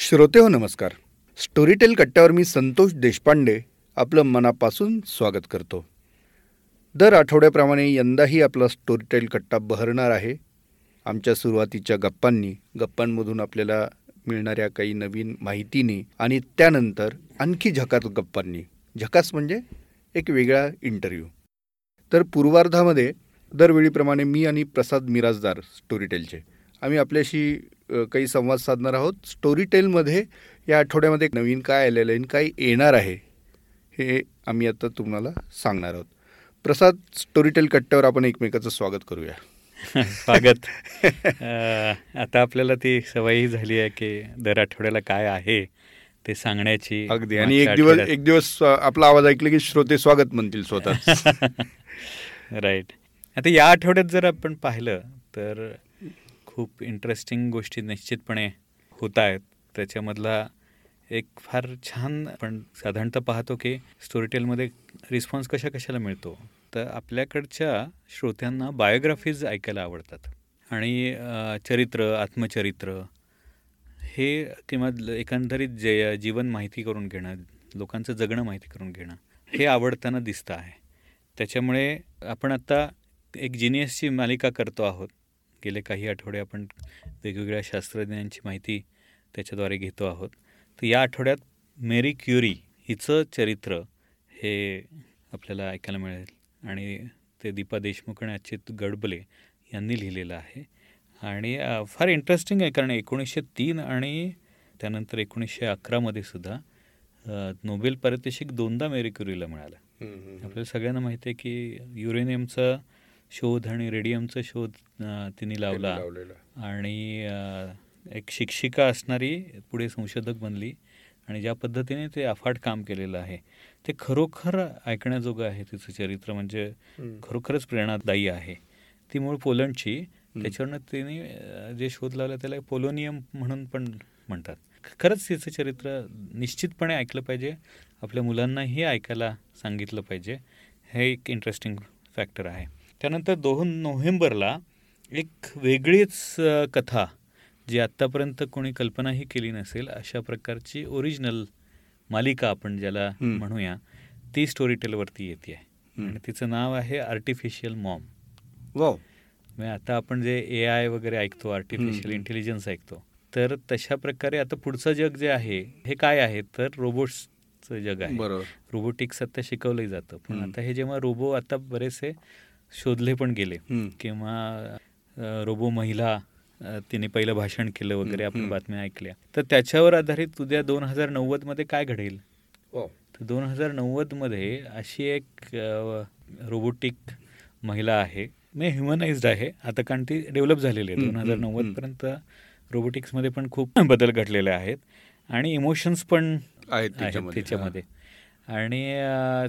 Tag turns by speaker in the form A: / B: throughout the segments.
A: श्रोते हो नमस्कार. स्टोरीटेल कट्ट्यावर मी संतोष देशपांडे आपलं मनापासून स्वागत करतो. दर आठवड्याप्रमाणे यंदाही आपला स्टोरीटेल कट्टा बहरणार आहे. आमच्या सुरुवातीच्या गप्पांनी गप्पांमधून आपल्याला मिळणाऱ्या काही नवीन माहितीने आणि त्यानंतर आणखी झकास गप्पांनी. झकास म्हणजे एक वेगळा इंटरव्ह्यू तर पूर्वार्धामध्ये दरवेळीप्रमाणे मी आणि प्रसाद मिराजदार स्टोरीटेलचे आम्ही आपल्याशी काही संवाद साधणार आहोत. स्टोरीटेलमध्ये या आठवड्यामध्ये नवीन काय आलेलं आहे काय येणार आहे हे आम्ही आता तुम्हाला सांगणार आहोत. प्रसाद स्टोरीटेल कट्ट्यावर आपण एकमेकाचं स्वागत करूया.
B: स्वागत. आता आपल्याला ती सवयी झाली आहे की दर आठवड्याला काय आहे ते सांगण्याची
A: अगदी. आणि एक दिवस एक दिवस आपला आवाज ऐकला की श्रोते स्वागत म्हणतील स्वतः.
B: राईट आता या आठवड्यात जर आपण पाहिलं तर खूप इंटरेस्टिंग गोष्टी निश्चितपणे होत आहेत. त्याच्यामधला एक फार छान आपण साधारणतः पाहतो की स्टोरीटेलमध्ये रिस्पॉन्स कशा कशाला मिळतो? तर आपल्याकडच्या श्रोत्यांना बायोग्राफीज ऐकायला आवडतात. आणि चरित्र आत्मचरित्र हे किंवा एकंदरीत जे जीवन माहिती करून घेणं लोकांचं जगणं माहिती करून घेणं हे आवडताना दिसतं आहे. त्याच्यामुळे आपण आता एक जिनियसची मालिका करतो आहोत. गेले काही आठवडे आपण वेगवेगळ्या शास्त्रज्ञांची माहिती त्याच्याद्वारे घेतो आहोत. तर या आठवड्यात मेरी क्युरी हिचं चरित्र हे आपल्याला ऐकायला मिळेल. आणि ते दीपा देशमुख आणि अच्युत गडबले यांनी लिहिलेलं आहे. आणि फार इंटरेस्टिंग आहे कारण एकोणीसशे तीन आणि त्यानंतर एकोणीसशे अकरामध्ये सुद्धा नोबेल पारितोषिक दोनदा मेरी क्युरीला मिळालं. आपल्याला सगळ्यांना माहिती आहे की युरेनियमचा शोध आणि रेडियमचा शोध तिने लावला. आणि एक शिक्षिका असणारी पुढे संशोधक बनली आणि ज्या पद्धतीने ते अफाट काम केलेलं आहे ते खरोखर ऐकण्याजोगं आहे तिचं चरित्र. म्हणजे. खरोखरच प्रेरणादायी आहे. ती मूळ पोलंडची. त्याच्यावरनं तिने जे शोध लावला त्याला पोलोनियम म्हणून पण म्हणतात. खरंच तिचं चरित्र निश्चितपणे ऐकलं पाहिजे. आपल्या मुलांनाही ऐकायला सांगितलं पाहिजे. हे एक इंटरेस्टिंग फॅक्टर आहे. त्यानंतर दोन नोव्हेंबरला एक वेगळीच कथा जी आत्तापर्यंत कोणी कल्पनाही केली नसेल अशा प्रकारची ओरिजिनल मालिका आपण ज्याला. म्हणूया ती स्टोरी टेलवरती येते आहे. आणि तिचं नाव आहे आर्टिफिशियल मॉम म्हणजे आता आपण जे ए आय वगैरे ऐकतो आर्टिफिशियल. इंटेलिजन्स ऐकतो तर तशा प्रकारे आता पुढचं जग जे आहे हे काय आहे तर रोबोट्सचं जग आहे
A: बरोबर
B: रोबोटिक्स आता शिकवलंही जातं पण. आता हे जेव्हा रोबो आता बरेचसे शोधले पण गेले. किंवा रोबो महिला तिने पहिलं भाषण केलं वगैरे आपण. बातम्या ऐकल्या. तर त्याच्यावर आधारित उद्या दोन हजार नव्वदमध्ये काय घडेल?
A: वाव
B: तर दोन हजार नव्वदमध्ये अशी एक रोबोटिक महिला आहे. म्हणजे ह्युमनाइज्ड आहे. आता कारण ती डेव्हलप झालेली आहे. दोन हजार
A: हम्म,
B: नव्वदपर्यंत रोबोटिक्समध्ये पण खूप बदल घडलेले आहेत. आणि इमोशन्स पण
A: आहेत त्याच्यामध्ये.
B: आणि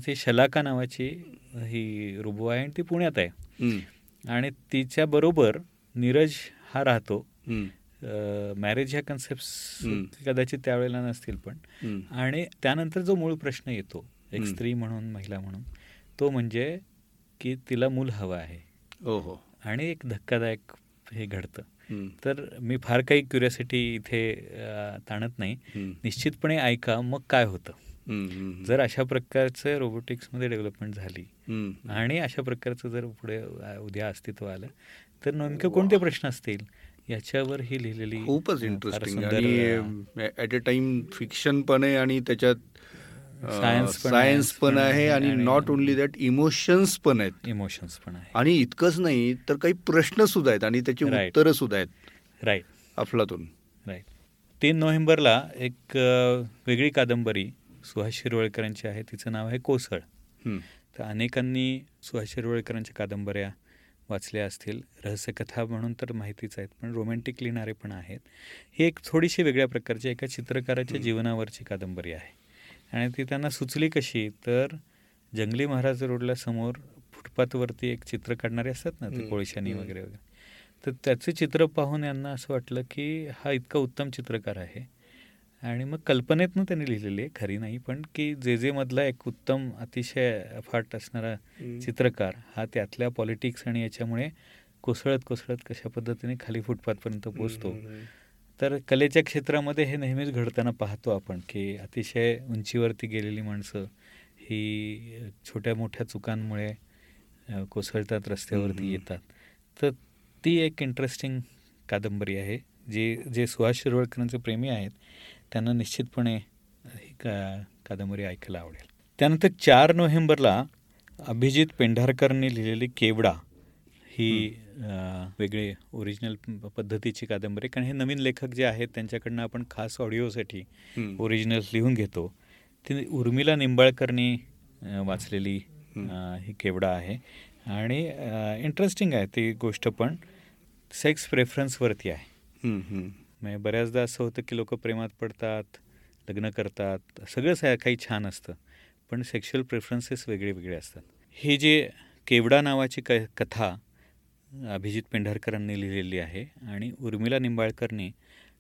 B: ती शलाका नावाची ही रोबो आहे आणि ती पुण्यात आहे. आणि तिच्याबरोबर नीरज हा राहतो. मॅरेज ह्या कन्सेप्ट. कदाचित त्यावेळेला नसतील पण. आणि त्यानंतर जो मूळ प्रश्न येतो एक. स्त्री म्हणून महिला म्हणून तो म्हणजे की तिला मूल हवं आहे
A: हो हो
B: आणि एक धक्कादायक हे घडतं. तर मी फार काही क्युरियोसिटी इथे ताणत नाही. निश्चितपणे ऐका मग काय होतं. जर अशा प्रकारचं रोबोटिक्समध्ये डेव्हलपमेंट झाली. आणि अशा प्रकारचं जर पुढे उद्या अस्तित्व आलं तर नेमके कोणते प्रश्न असतील? याच्यावर ही लिहिलेली
A: खूपच इंटरेस्टिंग आणि ऍट अ टाइम फिक्शन पण आहे आणि त्याच्यात
B: आहे,
A: सायन्स पण आहे आणि नॉट ओनली दॅट इमोशन्स पण आहेत.
B: इमोशन्स पण आहे
A: आणि इतकंच नाही तर काही प्रश्न सुद्धा आहेत आणि त्याची. उत्तरं सुद्धा आहेत.
B: राईट
A: अफलातून.
B: राईट तीन नोव्हेंबरला एक वेगळी कादंबरी सुहास शिरवळकरांची आहे. तिचं नाव आहे कोसळ. तर अनेकांनी सुहास शिरवळकरांच्या कादंबऱ्या वाचल्या असतील. रहस्यकथा म्हणून तर माहितीच आहेत पण रोमॅन्टिक लिहिणारे पण आहेत. ही एक थोडीशी वेगळ्या प्रकारची एका चित्रकाराच्या जीवनावरची कादंबरी आहे. आणि ती त्यांना सुचली कशी तर जंगली महाराज रोडला समोर फुटपाथवरती एक चित्र काढणारे असतात ना ते कोळशानी. वगैरे वगैरे. तर त्याचे चित्र पाहून यांना असं वाटलं की हा इतका उत्तम चित्रकार आहे. आणि मग कल्पनेतनं त्यांनी लिहिलेली आहे. खरी नाही पण की जे जे मधला एक उत्तम अतिशय अफाट असणारा चित्रकार हा त्यातल्या पॉलिटिक्स आणि याच्यामुळे कोसळत कोसळत कशा पद्धतीने खाली फुटपाथपर्यंत पोचतो तर कलेच्या क्षेत्रामध्ये हे नेहमीच घडताना पाहतो आपण की अतिशय उंचीवरती गेलेली माणसं ही छोट्या मोठ्या चुकांमुळे कोसळतात रस्त्यावरती येतात. तर ती एक इंटरेस्टिंग कादंबरी आहे जे जे सुहास शिरवळकरांचे प्रेमी आहेत. त्यांना निश्चितपणे ही का कादंबरी ऐकायला आवडेल. त्यानंतर चार नोव्हेंबरला अभिजित पेंढारकरने लिहिलेली केवडा ही वेगळी ओरिजिनल पद्धतीची कादंबरी कारण हे नवीन लेखक जे आहेत त्यांच्याकडनं आपण खास ऑडिओसाठी ओरिजिनल लिहून घेतो. ती उर्मिला निंबाळकरनी वाचलेली ही. केवडा आहे. आणि इंटरेस्टिंग आहे ती गोष्ट पण. सेक्स प्रेफरन्सवरती आहे. म्हणजे बऱ्याचदा असं होतं की लोक प्रेमात पडतात लग्न करतात सगळंच काही छान असतं. पण सेक्शुअल प्रेफरन्सेस वेगळे वेगळे असतात. ही जे केवडा नावाची क कथा अभिजित पेंढारकरांनी लिहिलेली आहे आणि उर्मिला निंबाळकरने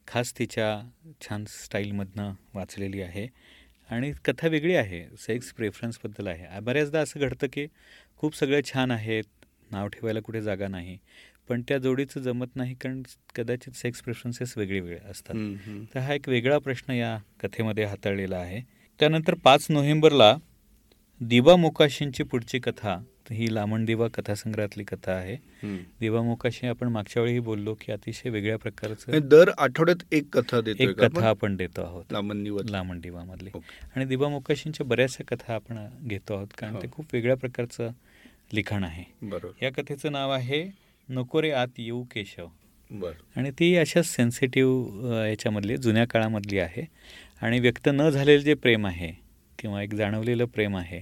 B: खास तिच्या छान स्टाईलमधनं वाचलेली आहे आणि कथा वेगळी आहे. सेक्स प्रेफरन्सबद्दल आहे. बऱ्याचदा असं घडतं की खूप सगळे छान आहेत नाव ठेवायला कुठे जागा नाही. पण त्या जोडीचं जमत नाही कारण कदाचित सेक्स प्रेफरन्सेस वेगळे वेगळे असतात. तर हा एक वेगळा प्रश्न या कथेमध्ये हाताळलेला आहे. त्यानंतर पाच नोव्हेंबरला दिवा मोकाशींची पुढची कथा ही लामण दिवा कथासंग्रहातली कथा आहे. दिवा मोकाशी आपण मागच्या वेळी बोललो की अतिशय वेगळ्या प्रकारचं
A: दर आठवड्यात एक कथा देतो
B: एक कथा आपण देतो आहोत.
A: लामण दिवा.
B: लामण दिवा मधली आणि दिवा मोकाशींच्या बऱ्याचशा कथा आपण घेतो आहोत कारण ते खूप वेगळ्या प्रकारचं लिखाण आहे.
A: बरोबर.
B: या कथेचं नाव आहे नको रे आत येऊ केशव.
A: बर.
B: आणि ती अशाच सेन्सिटिव्ह याच्यामधली जुन्या काळामधली आहे. आणि व्यक्त न झालेलं जे प्रेम आहे किंवा एक जाणवलेलं प्रेम आहे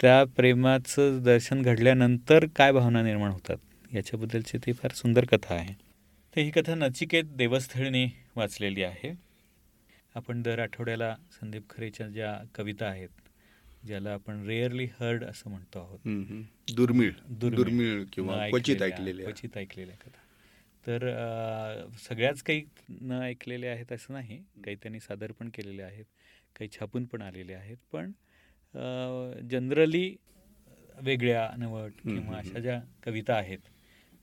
B: त्या प्रेमाचं दर्शन घडल्यानंतर काय भावना निर्माण होतात? याच्याबद्दलची ती फार सुंदर कथा आहे. तर ही कथा नचिकेत देवस्थळीने वाचलेली आहे. आपण दर आठवड्याला संदीप खरेच्या ज्या कविता आहेत ज्याला आपण रेअरली हर्ड असं म्हणतो आहोत.
A: दुर्मिळ. दुर्मिळ. किंवा क्वचित ऐकलेल्या
B: क्वचित ऐकलेल्या कथा. तर सगळ्याच काही न ऐकलेल्या आहेत असं नाही. काही त्यांनी सादर पण केलेले आहेत. काही छापून पण आलेले आहेत. पण जनरली वेगळ्या नवट किंवा अशा ज्या कविता आहेत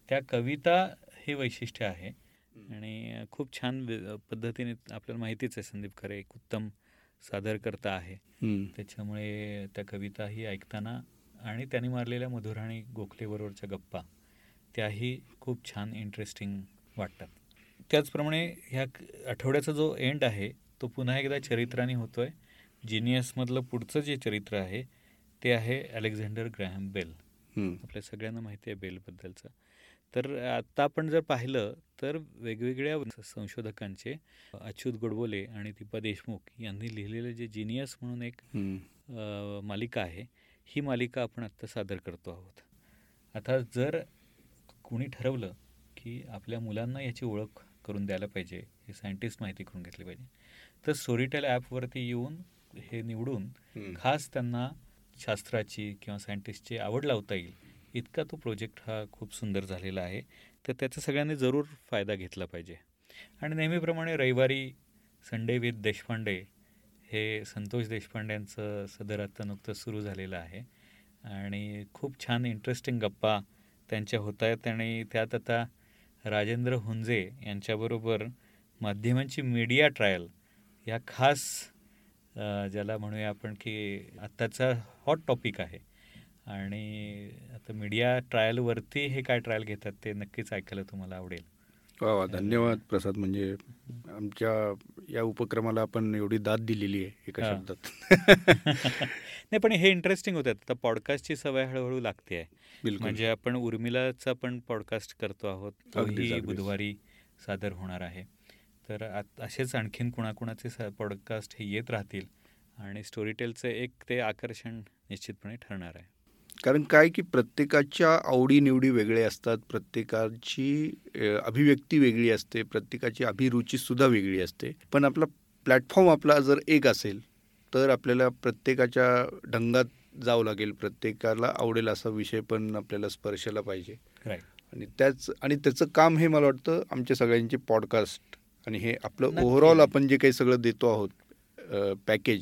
B: त्या कविता हे वैशिष्ट्य आहे. आणि खूप छान पद्धतीने आपल्याला माहितीच आहे संदीप खरे एक उत्तम सादरकर्ता आहे. त्याच्यामुळे त्या कविताही ऐकताना आणि त्यांनी मारलेल्या मधुराणी गोखलेबरोबरच्या गप्पा त्याही खूप छान इंटरेस्टिंग वाटतात. त्याचप्रमाणे ह्या आठवड्याचा जो एंड आहे तो पुन्हा एकदा चरित्राने होतोय. जिनियसमधलं पुढचं जे चरित्र आहे ते आहे अलेक्झांडर ग्रॅहम बेल आपल्या सगळ्यांना माहिती आहे बेलबद्दलचं तर आता आपण जर पाहिलं तर वेगवेगळ्या संशोधकांचे अच्युत गोडबोले आणि दीपा देशमुख यांनी लिहिलेलं जे जिनियस म्हणून एक मालिका आहे ही मालिका आपण आत्ता सादर करतो आहोत. आता जर कोणी ठरवलं की आपल्या मुलांना याची ओळख करून द्यायला पाहिजे हे सायंटिस्ट माहिती करून घेतली पाहिजे तर स्टोरीटेल ॲपवरती येऊन हे निवडून खास त्यांना शास्त्राची किंवा सायंटिस्टची आवड लावता येईल. इतका तो प्रोजेक्ट हा खूप सुंदर झालेला आहे. तर त्याचा सगळ्यांनी जरूर फायदा घेतला पाहिजे. आणि नेहमीप्रमाणे रविवारी संडे विथ देशपांडे हे संतोष देशपांड्यांचं सदर आत्ता नुकतं सुरू झालेलं आहे. आणि खूप छान इंटरेस्टिंग गप्पा त्यांच्या होत आहेत. आणि त्यात आता राजेंद्र हुंजे यांच्याबरोबर माध्यमांची मीडिया ट्रायल या खास ज्याला म्हणूया आपण की आत्ताचा हॉट टॉपिक आहे. आणि आता मीडिया ट्रायलवरती हे काय ट्रायल घेतात ते नक्कीच ऐकायला तुम्हाला आवडेल.
A: वा वा धन्यवाद प्रसाद. म्हणजे आमच्या या उपक्रमाला आपण एवढी दाद दिलेली आहे एका शब्दात.
B: नाही पण हे इंटरेस्टिंग होतात आता पॉडकास्टची सवय हळूहळू लागते आहे. म्हणजे आपण उर्मिलाचा पण पॉडकास्ट करतो आहोत. तोही बुधवारी सादर होणार आहे. तर असेच आणखीन कुणाकुणाचे पॉडकास्ट हे येत राहतील आणि स्टोरीटेलचं एक ते आकर्षण निश्चितपणे ठरणार आहे.
A: कारण काय की प्रत्येकाच्या आवडीनिवडी वेगळे असतात प्रत्येकाची अभिव्यक्ती वेगळी असते प्रत्येकाची अभिरुचीसुद्धा वेगळी असते. पण आपला प्लॅटफॉर्म आपला जर एक असेल तर आपल्याला प्रत्येकाच्या ढंगात जावं लागेल प्रत्येकाला आवडेल असा विषय पण आपल्याला स्पर्शाला पाहिजे. आणि त्याच आणि त्याचं काम हे मला वाटतं आमच्या सगळ्यांचे पॉडकास्ट आणि हे आपलं ओव्हरऑल आपण जे काही सगळं देतो आहोत पॅकेज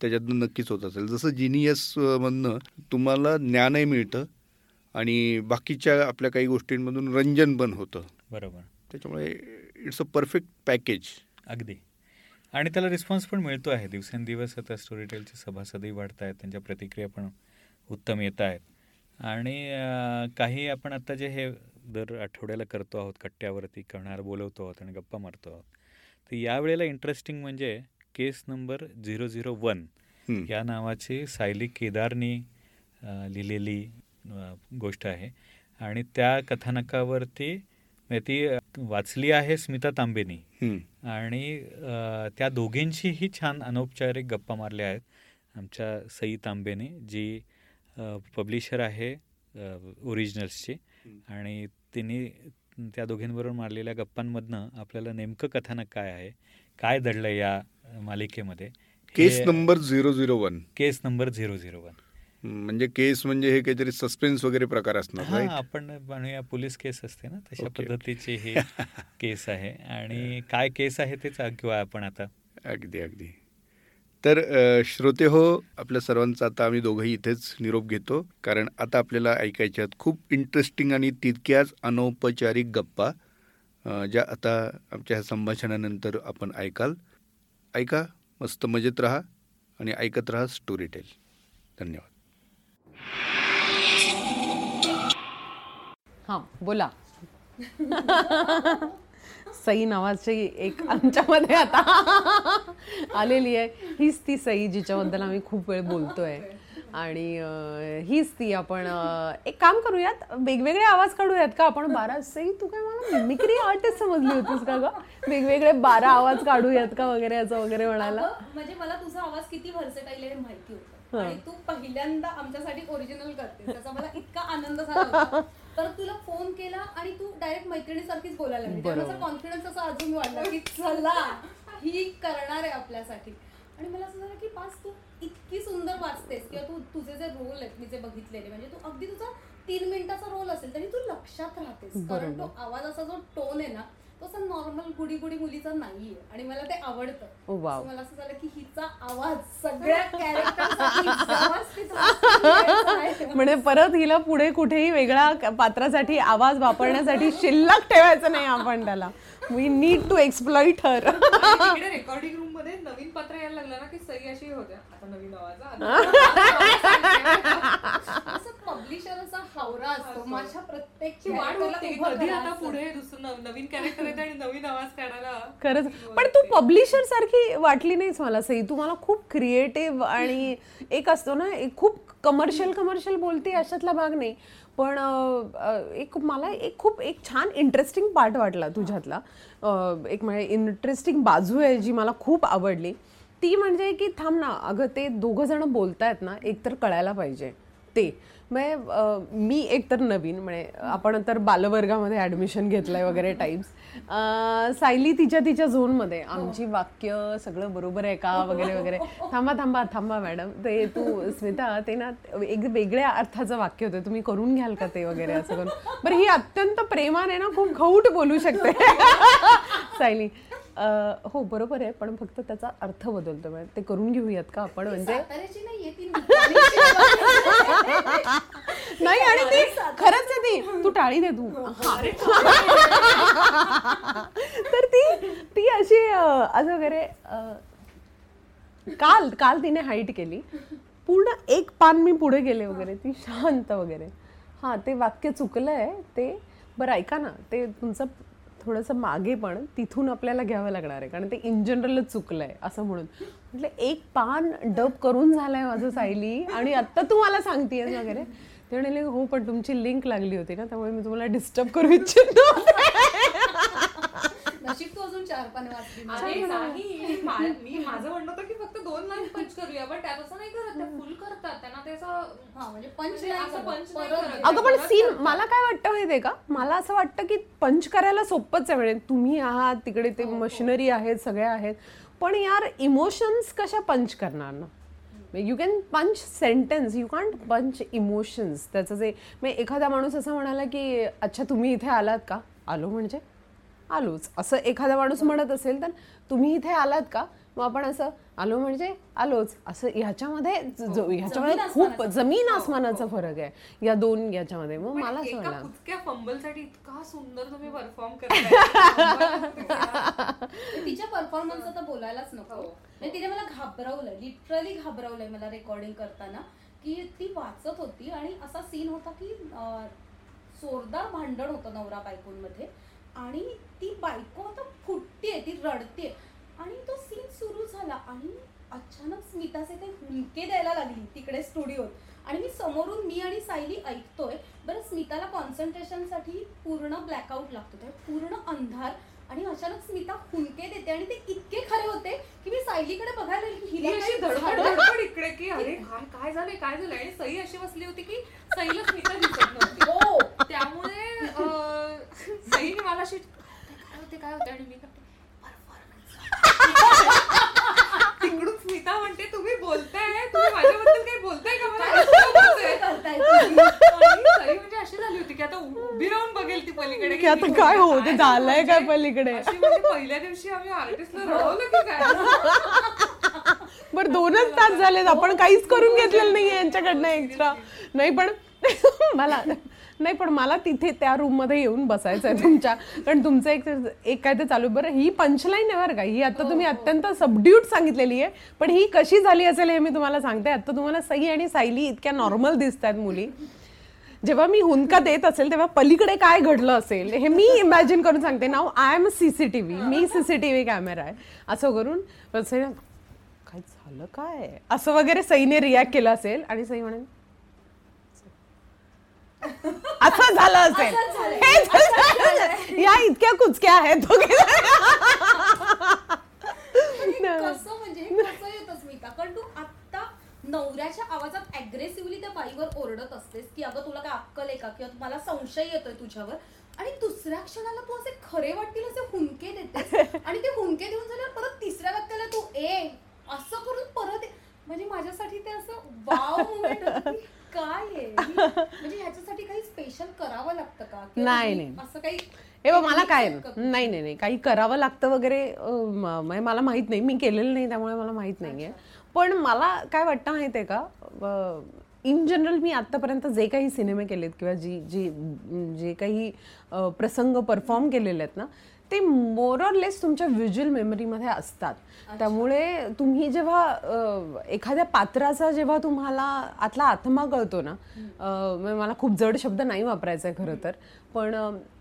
A: त्याच्यातून नक्कीच होत असेल. जसं जिनियसमधनं तुम्हाला ज्ञानही मिळतं आणि बाकीच्या आपल्या काही गोष्टींमधून रंजन पण होतं.
B: बरोबर.
A: त्याच्यामुळे इट्स अ परफेक्ट पॅकेज
B: अगदी. आणि त्याला रिस्पॉन्स पण मिळतो आहे. दिवसेंदिवस आता स्टोरीटेलचे सभासदही वाढत आहेत त्यांच्या प्रतिक्रिया पण उत्तम येत आहेत आणि काही आपण आता जे हे दर आठवड्याला करतो आहोत कट्ट्यावरती कळणार बोलवतो आहोत आणि गप्पा मारतो आहोत. तर यावेळेला इंटरेस्टिंग म्हणजे case number zero zero one. या नावाची सायली केदारनी लिहिलेली गोष्ट आहे. आणि त्या कथानकावरती म्हणजे ती वाचली आहे स्मिता तांबेनी. आणि त्या दोघींशीही छान अनौपचारिक गप्पा मारल्या आहेत आमच्या सई तांबेने जी पब्लिशर आहे ओरिजिनल्सची. आणि तिने त्या दोघींबरोबर मारलेल्या गप्पांमधनं आपल्याला नेमकं कथानक काय आहे काय दडलं या मालिकेमध्ये?
A: Case number zero zero one.
B: Case number zero zero one.
A: म्हणजे केस म्हणजे हे काहीतरी सस्पेन्स वगैरे प्रकार असणार
B: आपण म्हणूया पोलीस केस असते ना तशा
A: ओके.
B: पद्धतीची ही केस आहे. आणि काय केस आहे तेच किंवा आपण आता?
A: अगदी अगदी. तर श्रोते हो आपल्या सर्वांचा आता आम्ही दोघंही इथेच निरोप घेतो कारण आता आपल्याला ऐकायच्यात खूप इंटरेस्टिंग आणि तितक्याच अनौपचारिक गप्पा. ज्या आता आमच्या ह्या संभाषणानंतर आपण ऐकाल ऐका मस्त मजेत राहा आणि ऐकत राहा स्टोरी टेल धन्यवाद.
C: हां बोला. सई नावाची एक आमच्यामध्ये आता आलेली आहे. हीच ती सई जिच्याबद्दल आम्ही खूप वेळ बोलतोय. आणि हीच ती आपण एक काम करूयात वेगवेगळे आवाज काढूयात का? आपण बारा सई तू काय मला मिमिक्री आर्टिस्ट समजली होतीस का ग? वेगवेगळे बारा आवाज काढूयात का वगैरे असं वगैरे म्हणाला.
D: अगं, म्हणजे मला तुझा आवाज किती व्हर्सेटाईल आहे हे माहिती होतं. आणि तू पहिल्यांदा आमच्यासाठी ओरिजिनल करते त्याचा मला इतका आनंद झाला. तर तुला फोन केला आणि तू डायरेक्ट मैत्रिणीसारखीच बोलायला लागली. कॉन्फिडन्स असा अजून वाढला की चला ही करणार आहे आपल्यासाठी. आणि मला असं झालं की पाच तू इतकी सुंदर वाचतेस किंवा तू तुझे जे रोल आहेत मी जे बघितलेले म्हणजे तू अगदी तुझा तीन मिनिटाचा रोल असेल तरी तू लक्षात राहतेस. कारण तो आवाजाचा जो टोन आहे ना तो असा नॉर्मल गुडी गुडी मुलीचा नाहीये. आणि मला ते आवडतं. मला असं झालं की हिचा आवाज सगळ्या कॅरेक्टर
C: म्हणजे परत हिला पुढे कुठेही वेगळ्या पात्रासाठी आवाज वापरण्यासाठी शिल्लक ठेवायचं नाही आपण त्याला. We need to exploit her
E: तिकडे रेकॉर्डिंग रूममध्ये नवीन पत्र यायला लागलं ना की सई अशी होत्या. आता नवीन आवाज
D: असं पब्लिशर असा हावरा असतो. माझ्या प्रत्येक
E: ची वाट कधी
D: करा
E: आता. पुढे दुसरं नव- नवीन कॅरेक्टर येते आणि नवीन आवाज काढायला
C: खरंच. पण तू पब्लिशर सारखी वाटली नाहीस मला सई. तू मला खूप क्रिएटिव्ह आणि एक असतो ना एक खूप कमर्शियल कमर्शियल बोलते अशातला भाग नाही. पण एक मला एक खूप एक छान इंटरेस्टिंग पार्ट वाटला तुझ्यातला. एक म्हणजे इंटरेस्टिंग बाजू आहे जी मला खूप आवडली. ती म्हणजे की थांब ना अगं ते दोघं जण बोलतायत ना एकतर कळायला पाहिजे. ते. म्हणजे मी एकतर नवीन म्हणजे आपण तर बालवर्गामध्ये ॲडमिशन घेतलं आहे वगैरे टाईप्स सायली तिच्या तिच्या झोनमध्ये आमची वाक्य सगळं बरोबर आहे का वगैरे वगैरे. थांबा थांबा थांबा मॅडम ते तू स्मिता ते ना एक वेगळ्या अर्थाचं वाक्य होतं. तुम्ही करून घ्याल का ते वगैरे असं करून? बरं ही अत्यंत प्रेमाने ना खूप खौट बोलू शकते. सायली हो बरोबर आहे पण फक्त त्याचा अर्थ बदलतो. म्हणजे ते करून घेऊयात का आपण? म्हणजे नाही आणि ती खरंच आहे ती. तू टाळी दे तू. तर ती ती अशी असं वगैरे काल काल तिने हाईट केली. पूर्ण एक पान मी पुढे गेले वगैरे. ती शांत वगैरे. हां ते वाक्य चुकलंय. ते बरं ऐका ना. ते तुमचं थोडंसं मागे पण तिथून आपल्याला घ्यावं लागणार आहे. कारण ते इन जनरलच चुकलंय असं म्हणून. म्हटलं एक पान डब करून झालंय माझं सायली आणि आत्ता तू मला सांगतेस वगैरे. ते म्हणाले हो पण तुमची लिंक लागली होती ना त्यामुळे मी तुम्हाला डिस्टर्ब करू इच्छित.
E: मा- माझं म्हणणं होतं की दोन लाईन पंच करूया पण त्या तसं नाही करत त्या फुल करतात. त्यांना त्याचं
D: हा म्हणजे पंच नाही
E: असं पंच नाही
D: परत
E: करत.
C: अगं पण सीन. मला काय वाटतं माहितीये का? मला असं वाटतं की पंच करायला सोपंच आहे म्हणजे तुम्ही आहात तिकडे
E: हो,
C: ते मशिनरी आहेत सगळ्या आहेत. पण यार इमोशन्स कशा पंच करणार ना? You can punch sentence you can't punch emotions त्याचं जे म्हणजे एखादा माणूस असं म्हणाला की अच्छा तुम्ही इथे आलात का? आलो म्हणजे? आलोच. असं एखादा माणूस म्हणत असेल तर तुम्ही इथे आलात का? मग आपण असं आलो म्हणजे आलोच. असं ह्याच्यामध्ये ज- ह्याच्यामध्ये
D: जमीन
C: खूप
D: आसमानाचा
C: जमीन आसमानाचा फरक आहे. या दोन याच्यामध्ये मग मला असं
E: एका
C: वाटलं
E: कुचक्या फंबलसाठी इतका सुंदर तुम्ही परफॉर्म करताय.
D: तिच्या परफॉर्मन्स तर बोलायलाच नको.
E: हो.
D: म्हणजे तिने मला घाबरवलंय. लिटरली घाबरवलंय मला रेकॉर्डिंग करताना. की ती वाचत होती आणि असा सीन होता की जोरदार भांडण होतं नवरा बायकोंमध्ये. आणि ती बायको आता फुटतीये ती रडते आणि तो सीन सुरू झाला आणि अचानक स्मिताचे ते हुंके द्यायला लागली तिकडे स्टुडिओत आणि मी समोरून मी आणि सायली ऐकतोय बरं स्मिताला कॉन्सन्ट्रेशनसाठी पूर्ण ब्लॅकआउट लागतो ते पूर्ण अंधार. आणि अचानक स्मिता हुंके देते आणि ते इतके खरे होते की मी सायलीकडे बघायला हिला
E: अशी धडपड इकडे की अरे काय काय झालंय काय झालंय? आणि सई अशी बसली होती की सईला स्मिता दिसत नव्हती.
D: हो.
E: त्यामुळे सईने मला अशी काय होते काय होते? आणि मी करते "Performance." स्मिता म्हणते तुम्ही बोलताय? तुम्ही माझ्याबद्दल काही बोलताय का मला? नुसतं बोलताय."
D: करताय तुम्ही?
E: आणि सई म्हणजे अशी झाली होती की आता उभी राहून बघेल ती पलीकडे
C: की आता काय होते झालंय काय पलीकडे?
E: अशी म्हणजे पहिल्या दिवशी आम्ही आर्टिस्टला रडवलं की काय?
C: बरं दोनच तास झालेत आपण काहीच करून घेतलेलं नाही यांच्याकडनं एक्स्ट्रा नाही पण मला नाही पण मला तिथे त्या रूममध्ये येऊन बसायचं आहे तुमच्या. कारण तुमचं एक एक काय ते चालू. बरं ही पंचलाईन आहे बरं का? ही आता तुम्ही अत्यंत सबड्यूट सांगितलेली आहे. पण ही कशी झाली असेल हे मी तुम्हाला सांगते. आता तुम्हाला सई आणि सायली इतक्या नॉर्मल दिसत आहेत मुली. जेव्हा मी हुंका देत असेल तेव्हा पलीकडे काय घडलं असेल हे मी इमॅजिन करून सांगते. नाव आय एम सीसीटीव्ही मी सीसीटीव्ही कॅमेरा आहे. असं करून काय झालं काय? असं वगैरे सईने रिॲक्ट केलं असेल. आणि सई म्हणे असं झालं असेल. या इतक्या कुचक्या आहेत
D: कसं म्हणजे कसं येतं स्मिता कारण तू आत्ता नवऱ्याच्या आवाजात अग्रेसिव्हली त्या बाईवर ओरडत असतेस की अगं तुला काय अक्कल आहे का? किंवा मला संशय येतोय तुझ्यावर? आणि दुसऱ्या क्षणाला तू असे खरे वाटतील असे हुंके देतेस. आणि ते हुंके देऊन झाल्यावर परत तिसऱ्या व्यक्तीला तू ए असं करून परत. म्हणजे माझ्यासाठी ते असं वाव मुमेंट काय आहे? म्हणजे ह्याच्यासाठी काही स्पेशल करावं लागतं का?
C: नाही, नाही.
D: असं काही
C: हे मला काय? नाही नाही नाही. काही करावं लागतं वगैरे म्हणजे मला माहीत नाही. मी केलेलं नाही त्यामुळे मला माहीत नाहीये. पण मला काय वाटतं माहिती आहे का इन जनरल मी आत्तापर्यंत जे काही सिनेमे केलेत किंवा जी जी जे काही प्रसंग परफॉर्म केलेले आहेत ना ते मोर ऑर लेस तुमच्या व्हिज्युअल मेमरीमध्ये असतात. त्यामुळे तुम्ही जेव्हा एखाद्या पात्राचा जेव्हा तुम्हाला आतला आत्मा कळतो ना म्हणजे मला खूप जड शब्द नाही वापरायचा आहे खरं तर पण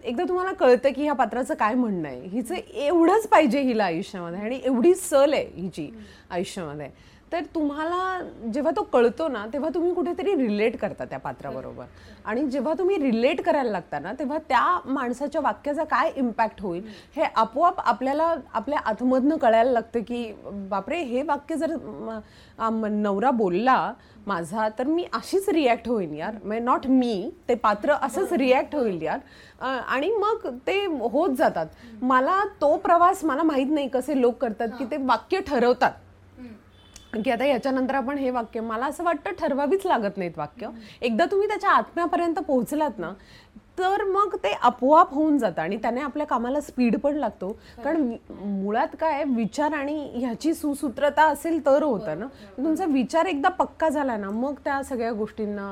C: एकदा तुम्हाला कळतं की ह्या पात्राचं काय म्हणणं आहे. हिचं एवढंच पाहिजे हिला आयुष्यामध्ये आणि एवढी सल आहे हिची आयुष्यामध्ये. तर तुम्हाला जेव्हा तो कळतो ना तेव्हा तुम्ही कुठेतरी रिलेट करता त्या पात्राबरोबर. आणि जेव्हा तुम्ही रिलेट करायला लागता ना तेव्हा त्या माणसाच्या वाक्याचा काय इम्पॅक्ट होईल हे आपोआप आपल्याला आपल्या आतमधनं कळायला लागतं की बापरे हे वाक्य जर नवरा बोलला माझा तर मी अशीच रिॲक्ट होईन यार. म्हणजे नॉट मी ते पात्र असंच रिॲक्ट होईल यार. आणि मग ते होत जातात. मला तो प्रवास मला माहीत नाही कसे लोक करतात की ते वाक्य ठरवतात. की आता याच्यानंतर आपण हे वाक्य मला असं वाटतं ठरवावीच लागत नाहीत वाक्य. एकदा तुम्ही त्याच्या आत्म्यापर्यंत पोहोचलात ना तर मग ते आपोआप होऊन जातं आणि त्याने आपल्या कामाला स्पीड पण लागतो. कारण मुळात काय विचार आणि ह्याची सुसूत्रता असेल तर होतं ना. तुमचा विचार एकदा पक्का झाला ना मग त्या सगळ्या गोष्टींना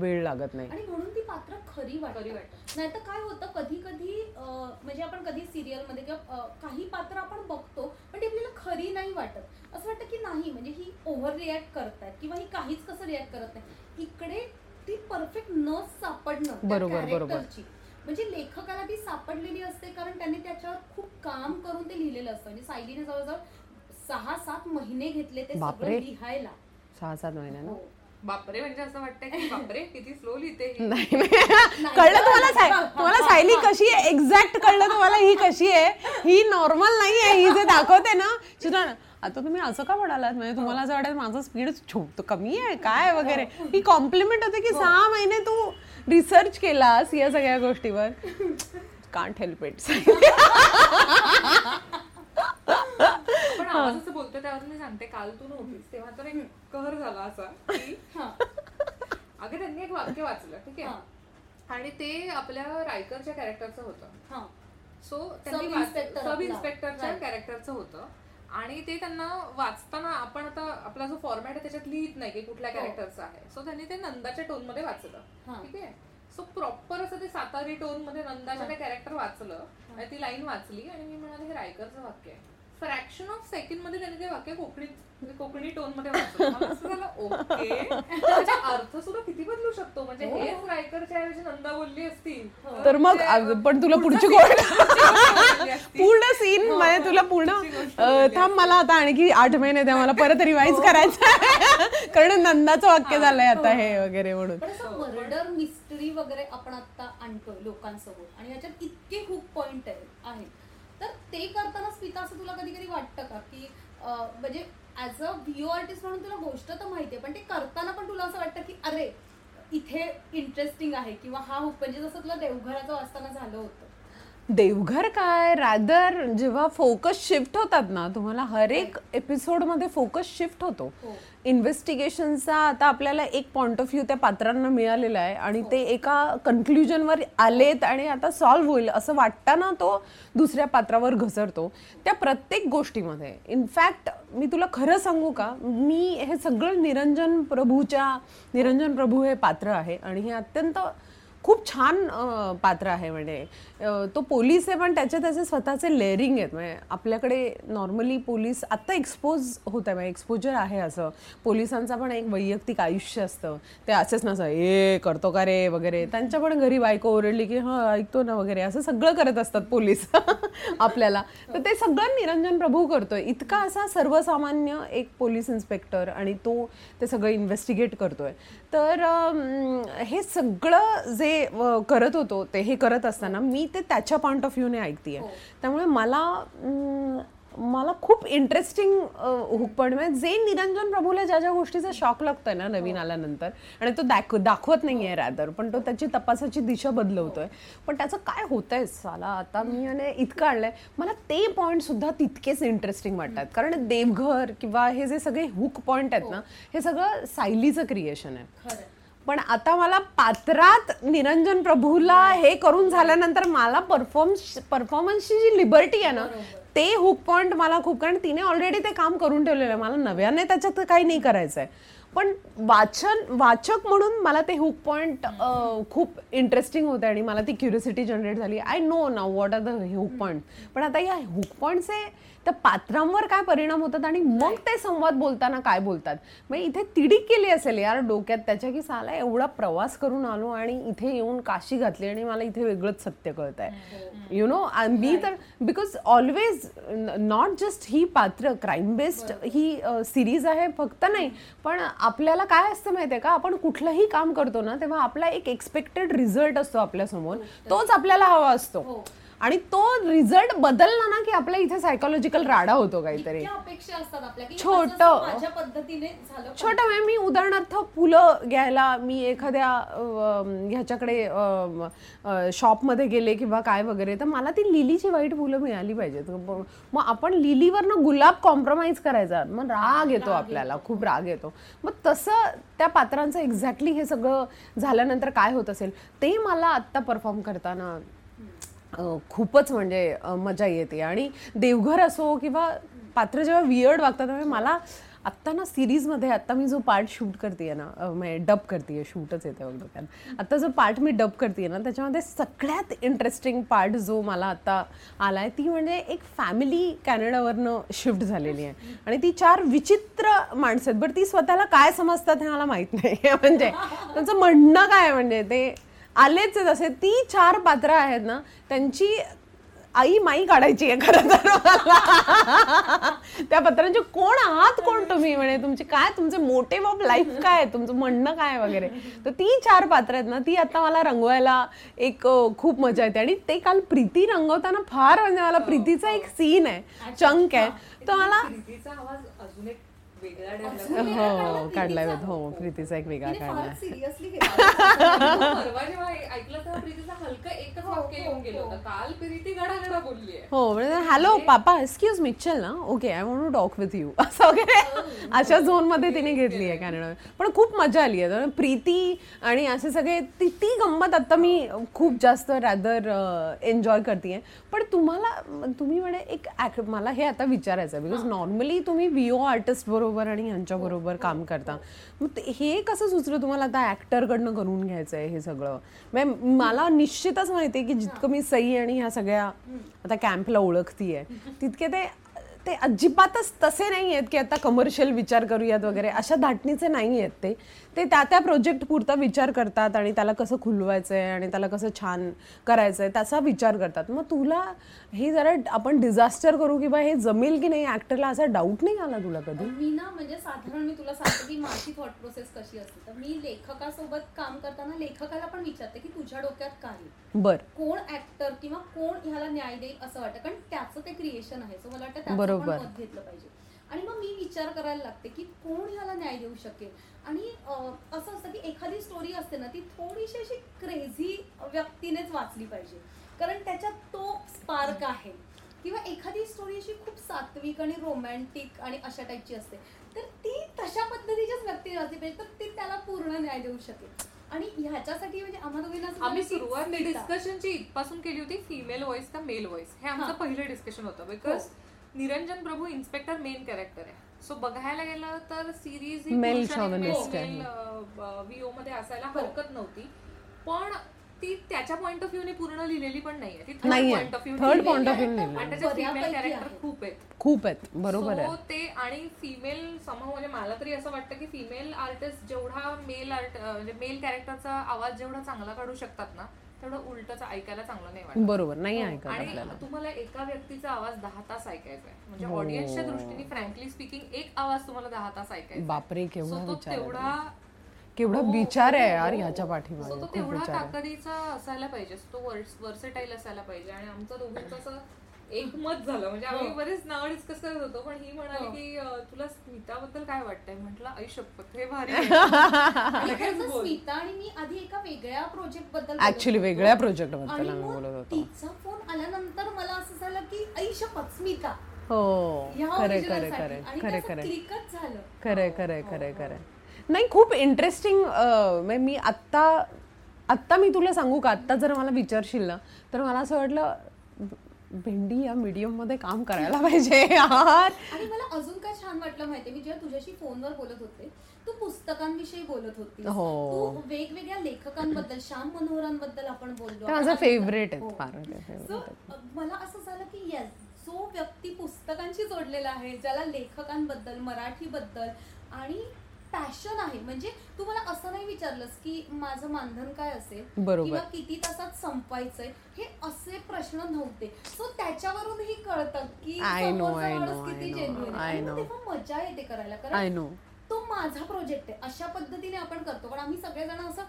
C: वेळ लागत नाही.
D: आणि म्हणून ती पात्र खरी वाटतात नाही तर काय होतं कधी कधी म्हणजे आपण कधी सिरियलमध्ये किंवा अं, काही पात्र आपण बघतो पण ती आपल्याला खरी नाही वाटत. असं वाटतं की नाही म्हणजे ही ओव्हर रिॲक्ट करतायत किंवा ही काहीच कसं रिॲक्ट करत नाही. इकडे ती परफेक्ट नस सापडणं
C: बरोबर, बरोबर.
D: म्हणजे लेखकाला ती सापडलेली असते कारण त्यांनी त्याच्यावर खूप काम करून ते लिहिलेलं असतं. म्हणजे सायलीने जवळजवळ सहा सात महिने घेतले ते सगळं
C: बापरे.
D: लिहायला.
C: सहा सात महिन्यानं
D: हो.
E: बापरे म्हणजे असं वाटतंय की बापरे किती स्लो लिहिते ही.
C: कळलं तुम्हाला साय तुम्हाला सायली कशी आहे? एक्झॅक्ट कळलं तुम्हाला ही कशी आहे? ही नॉर्मल नाही आहे ही जे दाखवते ना आता तुम्ही असं का म्हणालात? म्हणजे तुम्हाला असं वाटत माझं स्पीड छोट कमी आहे काय वगैरे? ही. कॉम्प्लिमेंट होते की सहा महिने तू रिसर्च केलास या सगळ्या गोष्टीवर. कांट हेल्प इट
E: पण आवाज असं बोलतो त्यावर मी सांगते काल तू नव्हतीस तेव्हा तर एक कहर झाला असा की
D: हा.
E: अगं त्यांनी एक वाक्य वाचलं ठीक
D: हा.
E: आहे आणि ते आपल्या रायकरच्या कॅरेक्टरचं होतं.
D: हा.
E: सो त्यांनी सब. इन्स्पेक्टरच्या. कॅरेक्टरचं होतं. आणि ते त्यांना वाचताना आपण आता आपला जो फॉर्मॅट आहे त्याच्यात लिहित नाही की कुठल्या
D: हो.
E: कॅरेक्टरचा आहे. सो त्यांनी ते नंदाच्या टोनमध्ये वाचलं.
D: हा.
E: ठीक आहे? सो प्रॉपर असं ते सातारी टोनमध्ये नंदाच्या ते कॅरेक्टर वाचलं आणि ती लाईन वाचली आणि मी म्हणाले हे रायकरचं वाक्य आहे. फ्रॅक्शन ऑफ सेकंडमध्ये त्यांनी ते वाक्य कोकणीत म्हणजे कोकणी टोनमध्ये वाचलं. मला असं झालं ओके. त्याचा अर्थ सुद्धा किती बदलू शकतो? म्हणजे हेच रायकरच्या ऐवजी नंदा बोलली असती
C: तर मग पण तुला पुढची गोष्ट पूर्ण सीन म्हणजे तुला पूर्ण थांब मला आता आणखी आठ महिने द्या मला परत रिवाईज करायचं. कारण नंदाचं वाक्य झालंय आता हे. वगैरे म्हणून.
D: मर्डर मिस्टरी वगैरे आपण आता आणतोय लोकांसमोर. आणि याच्यात इतके हुक पॉइंट आहेत. तर ते करताना पिता असं तुला कधी कधी वाटतं का? की म्हणजे ऍज अ व्हिओ आर्टिस्ट म्हणून तुला गोष्ट तर माहिती आहे पण ते करताना पण तुला असं वाटतं की अरे इथे इंटरेस्टिंग आहे किंवा हा हुक म्हणजे जसं तुला देवघराचं असताना झालं होतं.
C: देवघर काय? रादर जेव्हा फोकस शिफ्ट होतात ना तुम्हाला हर एक एपिसोडमध्ये फोकस शिफ्ट होतो.
D: हो.
C: इन्व्हेस्टिगेशनचा आता आपल्याला एक पॉइंट ऑफ व्ह्यू त्या पात्रांना मिळालेला आहे आणि ते एका कन्क्ल्युजनवर आलेत आणि आता सॉल्व्ह होईल असं वाटताना तो दुसऱ्या पात्रावर घसरतो. त्या प्रत्येक गोष्टीमध्ये. इनफॅक्ट मी तुला खरं सांगू का? मी हे सगळं निरंजन प्रभूच्या निरंजन प्रभू हे पात्र आहे आणि हे अत्यंत खूप छान पात्र आहे म्हणजे तो पोलीस आहे पण त्याचे त्याचे स्वतःचे लेअरिंग आहेत. म्हणजे आपल्याकडे नॉर्मली पोलीस आत्ता एक्सपोज होत आहे. म्हणजे एक्सपोजर आहे असं. पोलिसांचा पण एक वैयक्तिक आयुष्य असतं. ते असेच नसं ए करतो का रे? वगैरे. त्यांच्या पण घरी बायको ओरडली की हां ऐकतो ना वगैरे. असं सगळं करत असतात पोलीस आपल्याला. तर ते सगळं निरंजन प्रभू करतोय. इतका असा सर्वसामान्य एक पोलीस इन्स्पेक्टर आणि तो ते सगळं इन्व्हेस्टिगेट करतोय. तर हे सगळं जे करत होतो ते हे करत असताना मी ते त्याच्या पॉईंट ऑफ व्ह्यूने ऐकतीये. त्यामुळे मला मला खूप इंटरेस्टिंग हुक पण म्हणजे जे निरंजन प्रभूला ज्या ज्या गोष्टीचा शॉक लागतोय ना नवीन आल्यानंतर आणि तो दाख दाखवत नाहीये रॅदर पण तो त्याची तपासाची दिशा बदलवतोय. पण त्याचं काय होतंय साला आता मी आणि इतकं आणलंय. मला ते पॉईंट सुद्धा तितकेच इंटरेस्टिंग वाटतात. कारण देवघर किंवा हे जे सगळे हुक पॉईंट आहेत ना हे. सगळं सायलीचं क्रिएशन आहे. पण आता मला पात्रात निरंजन प्रभूला हे करून झाल्यानंतर मला परफॉर्मन्स परफॉर्मन्सची जी लिबर्टी आहे ना ते हुक पॉइंट मला खूप कारण तिने ऑलरेडी ते काम करून ठेवलेलं आहे. मला नव्याने त्याच्यात काही नाही करायचं आहे पण वाचन वाचक म्हणून मला ते हुक पॉइंट खूप इंटरेस्टिंग होते आणि मला ती क्युरिसिटी जनरेट झाली. आय नो ना what are the hook point पण आता या हुक पॉइंटचे त्या पात्रांवर काय परिणाम होतात आणि मग ते संवाद बोलताना काय बोलतात? मग इथे तिडीक केली असेल यार डोक्यात त्याच्या की साला एवढा प्रवास करून आलो आणि इथे येऊन काशी घातली आणि मला इथे वेगळंच सत्य कळत आहे यु नो मी तर बिकॉज ऑलवेज नॉट जस्ट ही पात्र क्राईम बेस्ड ही सिरीज आहे फक्त नाही पण आपल्याला काय असतं माहिती आहे का? आपण कुठलंही काम करतो ना तेव्हा आपला एक एक्सपेक्टेड रिझल्ट असतो आपल्यासमोर. तोच आपल्याला हवा असतो. आणि तो रिझल्ट बदलला ना की आपल्या इथे सायकोलॉजिकल राडा होतो काहीतरी. छोटं. छोटं म्हणजे मी उदाहरणार्थ फुलं घ्यायला मी एखाद्या ह्याच्याकडे शॉपमध्ये गेले किंवा काय वगैरे तर मला ती लिलीची वाईट फुलं मिळाली पाहिजेत. मग आपण लिलीवरनं गुलाब कॉम्प्रोमाइज करायचा. मग राग येतो आपल्याला खूप राग येतो. मग तसं त्या पात्रांचं एक्झॅक्टली हे सगळं झाल्यानंतर काय होत असेल ते मला आत्ता परफॉर्म करताना खूपच म्हणजे मजा येते. आणि देवघर असो किंवा पात्र जेव्हा वियर्ड वागतात तेव्हा मला आत्ता ना सिरीजमध्ये आत्ता मी जो पार्ट शूट करते आहे ना अ, म्हणजे डब करते शूटच येते बघ डोक्यात. आत्ता जो पार्ट मी डब करते ना त्याच्यामध्ये सगळ्यात इंटरेस्टिंग पार्ट जो मला आत्ता आला आहे ती म्हणजे एक फॅमिली कॅनडावरनं शिफ्ट झालेली आहे. आणि ती चार विचित्र माणसं आहेत. बरं ती स्वतःला काय समजतात हे मला माहीत नाही. म्हणजे त्यांचं म्हणणं काय म्हणजे ते आलेच असे ती चार पात्र आहेत ना त्यांची आई माई काढायची आहे खरं तर. त्या पत्रांचे कोण आहात कोण तुम्ही? म्हणे तुमचे काय तुमचे मोटिव्ह ऑफ लाईफ काय? तुमचं म्हणणं काय वगैरे? तर ती चार पात्र आहेत ना ती आता मला रंगवायला एक खूप मजा येते. आणि ते काल प्रीती रंगवताना फार म्हणजे मला प्रीतीचा एक सीन आहे चंक आहे. तर मला हो काढलाय हो प्रीतीचा एक वेगळा काढलाय
D: सिरियसली
E: परवा जेव्हा ऐ- ऐकलं तेव्हा प्रीतीचं हलकं एकच वाक्य येऊन गेलं होतं. काल प्रीती गडागडा बोलली
C: हो म्हणजे हॅलो पापा एक्सक्यूज मी चल ना. Okay I want to talk with you असं वगैरे. अशा झोनमध्ये तिने घेतली आहे कॅनडा. पण खूप मजा आली आहे. प्रीती आणि असे सगळे ती ती गंमत आता मी खूप जास्त रॅदर एन्जॉय करते पण तुम्हाला तुम्ही म्हणे एक मला हे आता विचारायचं आहे बिकॉज नॉर्मली तुम्ही व्हिओ आर्टिस्ट बरोबर आणि ह्यांच्या बरोबर काम करता. मग हे कसं सुचलं तुम्हाला? आता ऍक्टरकडनं करून घ्यायचं आहे हे सगळं. मला निश्चितच माहिती आहे की जितकं मी सई आणि ह्या सगळ्या आता कॅम्पला ओळखतीये तितके ते ते अजिबातच तसे नाही आहेत की आता कमर्शियल विचार करूयात वगैरे. अशा धाटणीचे नाही आहेत ते. ते त्या त्या प्रोजेक्ट पुरता विचार करतात आणि त्याला कसं खुलवायचं आहे आणि त्याला कसं छान करायचं आहे त्याचा विचार करतात. मग तुला हे जरा आपण डिझास्टर करू किंवा हे जमेल की नाही ऍक्टरला असा डाऊट नाही आला तुला कधी?
D: मी ना म्हणजे साधारण मी तुला सांगते की माझी थॉट प्रोसेस कशी असते. तर मी लेखकासोबत काम करताना लेखकाला पण विचारते की तुझ्या डोक्यात काय?
C: बर.
D: कोण ऍक्टर किंवा कोण ह्याला न्याय देईल असं वाटतं? कारण त्याचं ते क्रिएशन आहे. सो मला वाटतं
C: बरोबर.
D: घेतलं पाहिजे. आणि मग मी विचार करायला लागते की कोण ह्याला न्याय देऊ शकेल? आणि असं असतं की एखादी स्टोरी असते ना ती थोडीशी अशी क्रेझी व्यक्तीनेच वाचली पाहिजे. कारण त्याच्यात तो स्पार्क आहे. किंवा एखादी स्टोरी अशी खूप सात्विक आणि रोमॅन्टिक आणि अशा टाईपची असते. तर ती तशा पद्धतीच्याच व्यक्तीने वाचली पाहिजे तर ती त्याला पूर्ण न्याय देऊ शकेल. आणि ह्याच्यासाठी म्हणजे आम्हा दोघींना असं
E: आम्ही सुरुवात. डिस्कशनची इथपासून केली होती फिमेल व्हॉइस का मेल व्हॉइस हे आमचं
D: हा.
E: पहिलं डिस्कशन होतं because Niranjan Prabhu inspector main character आहे सो बघायला गेलं तर सिरीज
C: Male chauvinist आहे.
E: व्हीओ मध्ये असायला हरकत नव्हती पण ती त्याच्या पॉइंट ऑफ व्ह्यूने पूर्ण लिहिलेली पण नाहीये ती थर्ड
C: नाहीये.
E: Point of view
C: Third point of view लिहिलेली.
E: आणि त्याच्यात फिमेल
D: बऱ्यापैकी
E: कॅरेक्टर
D: आहे.
E: खूप आहेत
C: खूप आहेत बरोबर
E: So
C: आहे
E: ते आणि फिमेल समूह म्हणजे मला तरी असं वाटतं की फिमेल आर्टिस्ट जेवढा मेल आर्ट म्हणजे मेल कॅरेक्टरचा आवाज जेवढा चांगला काढू शकतात ना तेवढं उलटच ऐकायला चांगलं नाही वाटत.
C: बरोबर नाही ऐकत
E: आणि
C: आपल्याला.
E: तुम्हाला एका व्यक्तीचा आवाज दहा तास ऐकायचा आहे. म्हणजे
C: हो.
E: ऑडियन्सच्या दृष्टीने फ्रँकली स्पीकिंग एक आवाज तुम्हाला दहा तास ऐकायचा
C: बापरे केवढा.
E: तेवढा
C: केवढा
E: हो,
C: विचार आहे
E: हो,
C: यार
E: हो.
C: ह्याच्या पाठीमागे
E: तेवढा ताकदीचा असायला पाहिजे. तो वर्सेटाईल असायला पाहिजे. आणि आमचं दोघींचं असं एकमत झालं. म्हणजे आम्ही बरेच नावं डिस्कस करत होतो पण ही म्हणाली की अं, तुला स्मिताबद्दल काय वाटतंय? म्हटलं आई शपथ हे भारी आहे."
D: आणि
E: लगेच
D: खरंच
E: बोल.
D: स्मिता आणि मी आधी एका वेगळ्या प्रोजेक्टबद्दल
C: ऍक्च्युली वेगळ्या.
D: प्रोजेक्टबद्दल
C: बोलत होतो.
D: तिचा फोन आल्यानंतर मला असं झालं की आई शपथ स्मिता.
C: हो. खरे खरे. खरे
D: आणि
C: खरे खरे खरे खरे खरे खरे नाही खूप इंटरेस्टिंग मी आत्ता आत्ता मी तुला सांगू का? आत्ता जर मला विचारशील ना तर मला असं वाटलं भेंडी या मीडियममध्ये काम करायला पाहिजे यार
D: आणि मला अजून काय छान वाटलं माहितीये मी जेव्हा तुझ्याशी फोनवर बोलत होते तू पुस्तकांविषयी बोलत होती
C: हो.
D: तू वेगवेगळ्या लेखकांबद्दल श्याम मनोहरांबद्दल आपण बोललो
C: माझं फेवरेट
D: हो.
C: फार आहेत.
D: मला असं झालं की येस जो व्यक्ती पुस्तकांशी जोडलेला आहे ज्याला लेखकांबद्दल मराठीबद्दल आणि पॅशन आहे. म्हणजे तू मला असं नाही विचारलंस की माझं मानधन काय असेल. किंवा किती तासात संपायचंय हे असे प्रश्न नव्हते. सो त्याच्यावरूनही कळतं की किती. तेव्हा मजा येते करायला. कारण तो माझा प्रोजेक्ट आहे. अशा पद्धतीने आपण करतो. पण आम्ही सगळेजण असं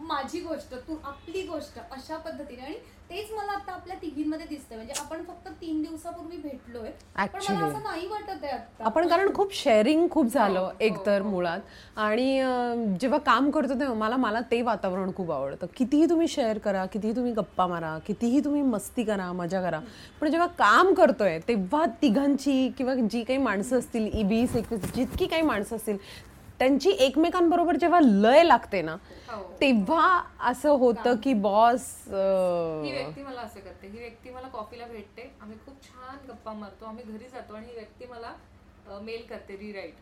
D: माझी गोष्ट तू आपली गोष्ट अशा पद्धतीने. आणि तेच मला आता आपल्या तिघींमध्ये दिसतंय. म्हणजे आपण फक्त तीन दिवसापूर्वी भेटलोय. पण. मला असं नाही वाटत आहे आता.
C: आपण कारण खूप शेअरिंग खूप
E: हो,
C: झालं एकतर मुळात. आणि जेव्हा काम करतो तेव्हा मला मला ते वातावरण खूप आवडतं. कितीही तुम्ही शेअर करा कितीही तुम्ही गप्पा मारा कितीही तुम्ही मस्ती करा मजा करा. पण जेव्हा काम करतोय तेव्हा तिघांची किंवा जी काही माणसं असतील ई एकवीस जितकी काही माणसं असतील त्यांची एकमेकांबरोबर जेव्हा लय लागते ना
E: हो.
C: तेव्हा असं होतं की बॉस
E: ही व्यक्ती मला असं करते. ही व्यक्ती मला कॉफीला भेटते. आम्ही खूप छान गप्पा मारतो. आम्ही घरी जातो आणि ही व्यक्ती मला मेल करते रिराईट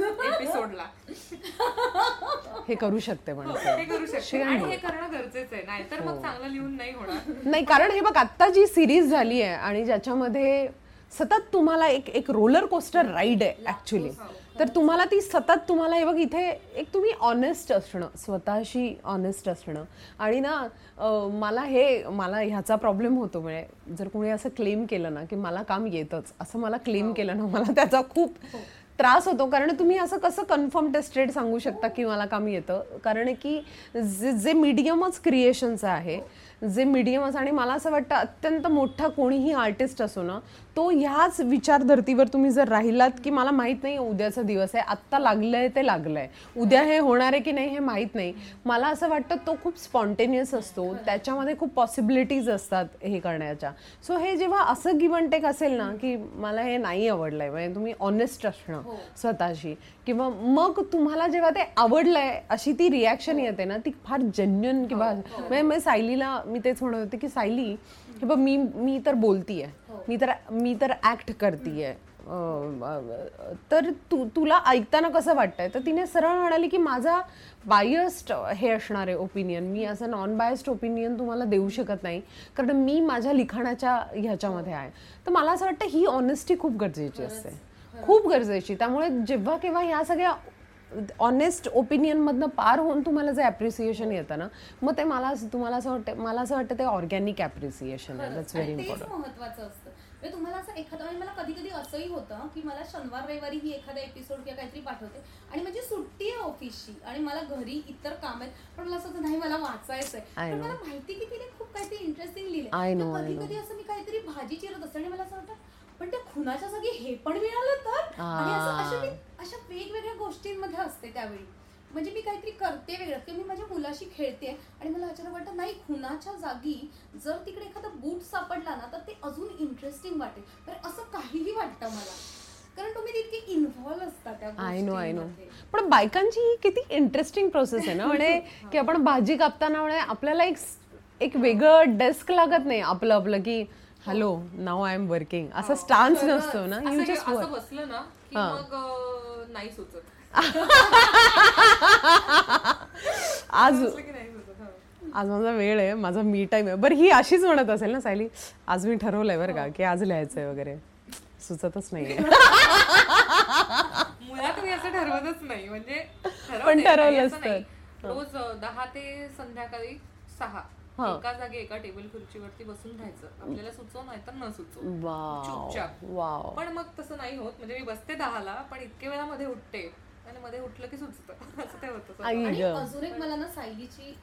E: एपिसोडला
C: हे करू शकते पण
E: ते करू शकते. आणि हे करणं गरजेचं आहे. नाहीतर मग चांगलं लिहून नाही होणार.
C: नाही कारण हे बघ आत्ता जी सिरीज झाली आहे आणि ज्याच्यामध्ये सतत तुम्हाला एक एक रोलर कोस्टर राईड आहे ऍक्च्युली तर तुम्हाला ती सतत तुम्हाला हे बघ इथे एक तुम्ही ऑनेस्ट असणं स्वतःशी ऑनेस्ट असणं. आणि ना मला हे मला ह्याचा प्रॉब्लेम होतो म्हणजे जर कोणी असं क्लेम केलं ना की मला काम येतच असं मला क्लेम केलं ना मला त्याचा खूप त्रास होतो. कारण तुम्ही असं कसं कन्फर्म टेस्टेड सांगू शकता की मला काम येतं? कारण की जे जे मीडियमच क्रिएशनचं आहे जे मीडियमच आणि मला असं वाटतं अत्यंत मोठा कोणीही आर्टिस्ट असो ना तो ह्याच विचारधर्तीवर तुम्ही जर राहिलात की मला माहीत नाही उद्याचा दिवस आहे आत्ता लागलंय ते लागलंय. उद्या हे होणार आहे की नाही हे माहीत नाही. मला असं वाटतं तो खूप स्पॉन्टेनियस असतो. त्याच्यामध्ये खूप पॉसिबिलिटीज असतात हे करण्याच्या. सो हे जेव्हा असं अँड टेक असेल ना की मला हे नाही आवडलंय म्हणजे तुम्ही ऑनेस्ट असणं स्वतःशी. किंवा मग तुम्हाला जेव्हा ते आवडलंय अशी ती रिॲक्शन येते ना ती फार जेन्युन किंवा म्हणजे मी सायलीला मी तेच म्हणत होते की सायली हे बघ मी मी तर बोलतीये. मी तर मी तर करतीये. अं, अं, तर तू तुला ऐकताना कसं वाटतंय? तर तिने सरळ म्हणाली की माझा बायस्ड हे असणार आहे ओपिनियन मी असं नॉन बायस्ड ओपिनियन तुम्हाला देऊ शकत नाही कारण मी माझ्या लिखाणाच्या ह्याच्यामध्ये आहे. तर मला असं वाटतं ही ऑनेस्टी खूप गरजेची असते. खूप गरजेची. त्यामुळे जेव्हा केव्हा ह्या सगळ्या ऑनेस्ट ओपिनियन मधनं पार होऊन तुम्हाला जे अप्रिसिएशन येतं ना मग ते मला असं- तुम्हाला असं वाटतं मला असं वाटतं ते ऑर्गॅनिक अप्रिसिएशन आहे. दॅट्स व्हेरी इम्पॉर्टंट
D: महत्वाचं असतं. म्हणजे तुम्हाला असं एखादं आणि मला कधी कधी असंही होतं की मला शनिवार रविवारी ही एखादा एपिसोड किंवा काहीतरी पाठवते. आणि माझी सुट्टी आहे ऑफिसची आणि मला घरी इतर काम आहेत. पण मला असं नाही मला पण
C: know.
D: मला माहिती की तिने खूप काहीतरी इंटरेस्टिंग
C: I
D: कधी. कधी असं मी काहीतरी भाजी चिरत असते आणि मला असं वाटतं पण त्या खुनाच्या जागी हे पण मिळालं तर? आणि असं अशा मी अशा वेगवेगळ्या गोष्टींमध्ये असते त्यावेळी. म्हणजे मी काहीतरी करते वेगळं. किंवा मी माझ्या मुलाशी खेळते आणि मला अचानक वाटतं नाही खुनाच्या जागी जर तिकडे एखादा बूट सापडला ना तर ते अजून इंटरेस्टिंग वाटेल. तर असं काहीही वाटतं मला. कारण तुम्ही तितके इन्व्हॉल्व असता त्या
C: आय नो आय नो. पण बायकांची ही किती इंटरेस्टिंग प्रोसेस आहे ना? म्हणजे की आपण भाजी कापताना म्हणजे आपल्याला एक एक वेगळं डेस्क लागत नाही आपलं आपलं की hello now I am working असा स्टान्स नसतो ना. यू जस्ट
E: बसलं ना की मग नाही सुचत
C: आज. आज माझा वेळ आहे माझा मी टाईम आहे. बरं ही अशीच म्हणत असेल ना सायली? आज मी ठरवलंय बरं का की आज लिहायचंय वगैरे. सुचतच नाहीये
E: मुळात मी असं ठरवतच नाही म्हणजे
C: पण
E: काही
C: ठरवलंच
E: असं नाही. रोज दहा ते संध्याकाळी सहा. एका जागी एका टेबल खुर्चीवरती बसून राहायचं. आपल्याला सुचव नाही तर न सुचव.
C: वाव
E: चुपचाप.
C: वाव.
E: पण मग तसं नाही होत. म्हणजे मी बसते दहाला पण इतके वेळा मध्ये उठते. आणि मध्ये उठलं की सुचतं. असं ते होतं
D: आणि अजून एक मला ना सायलीची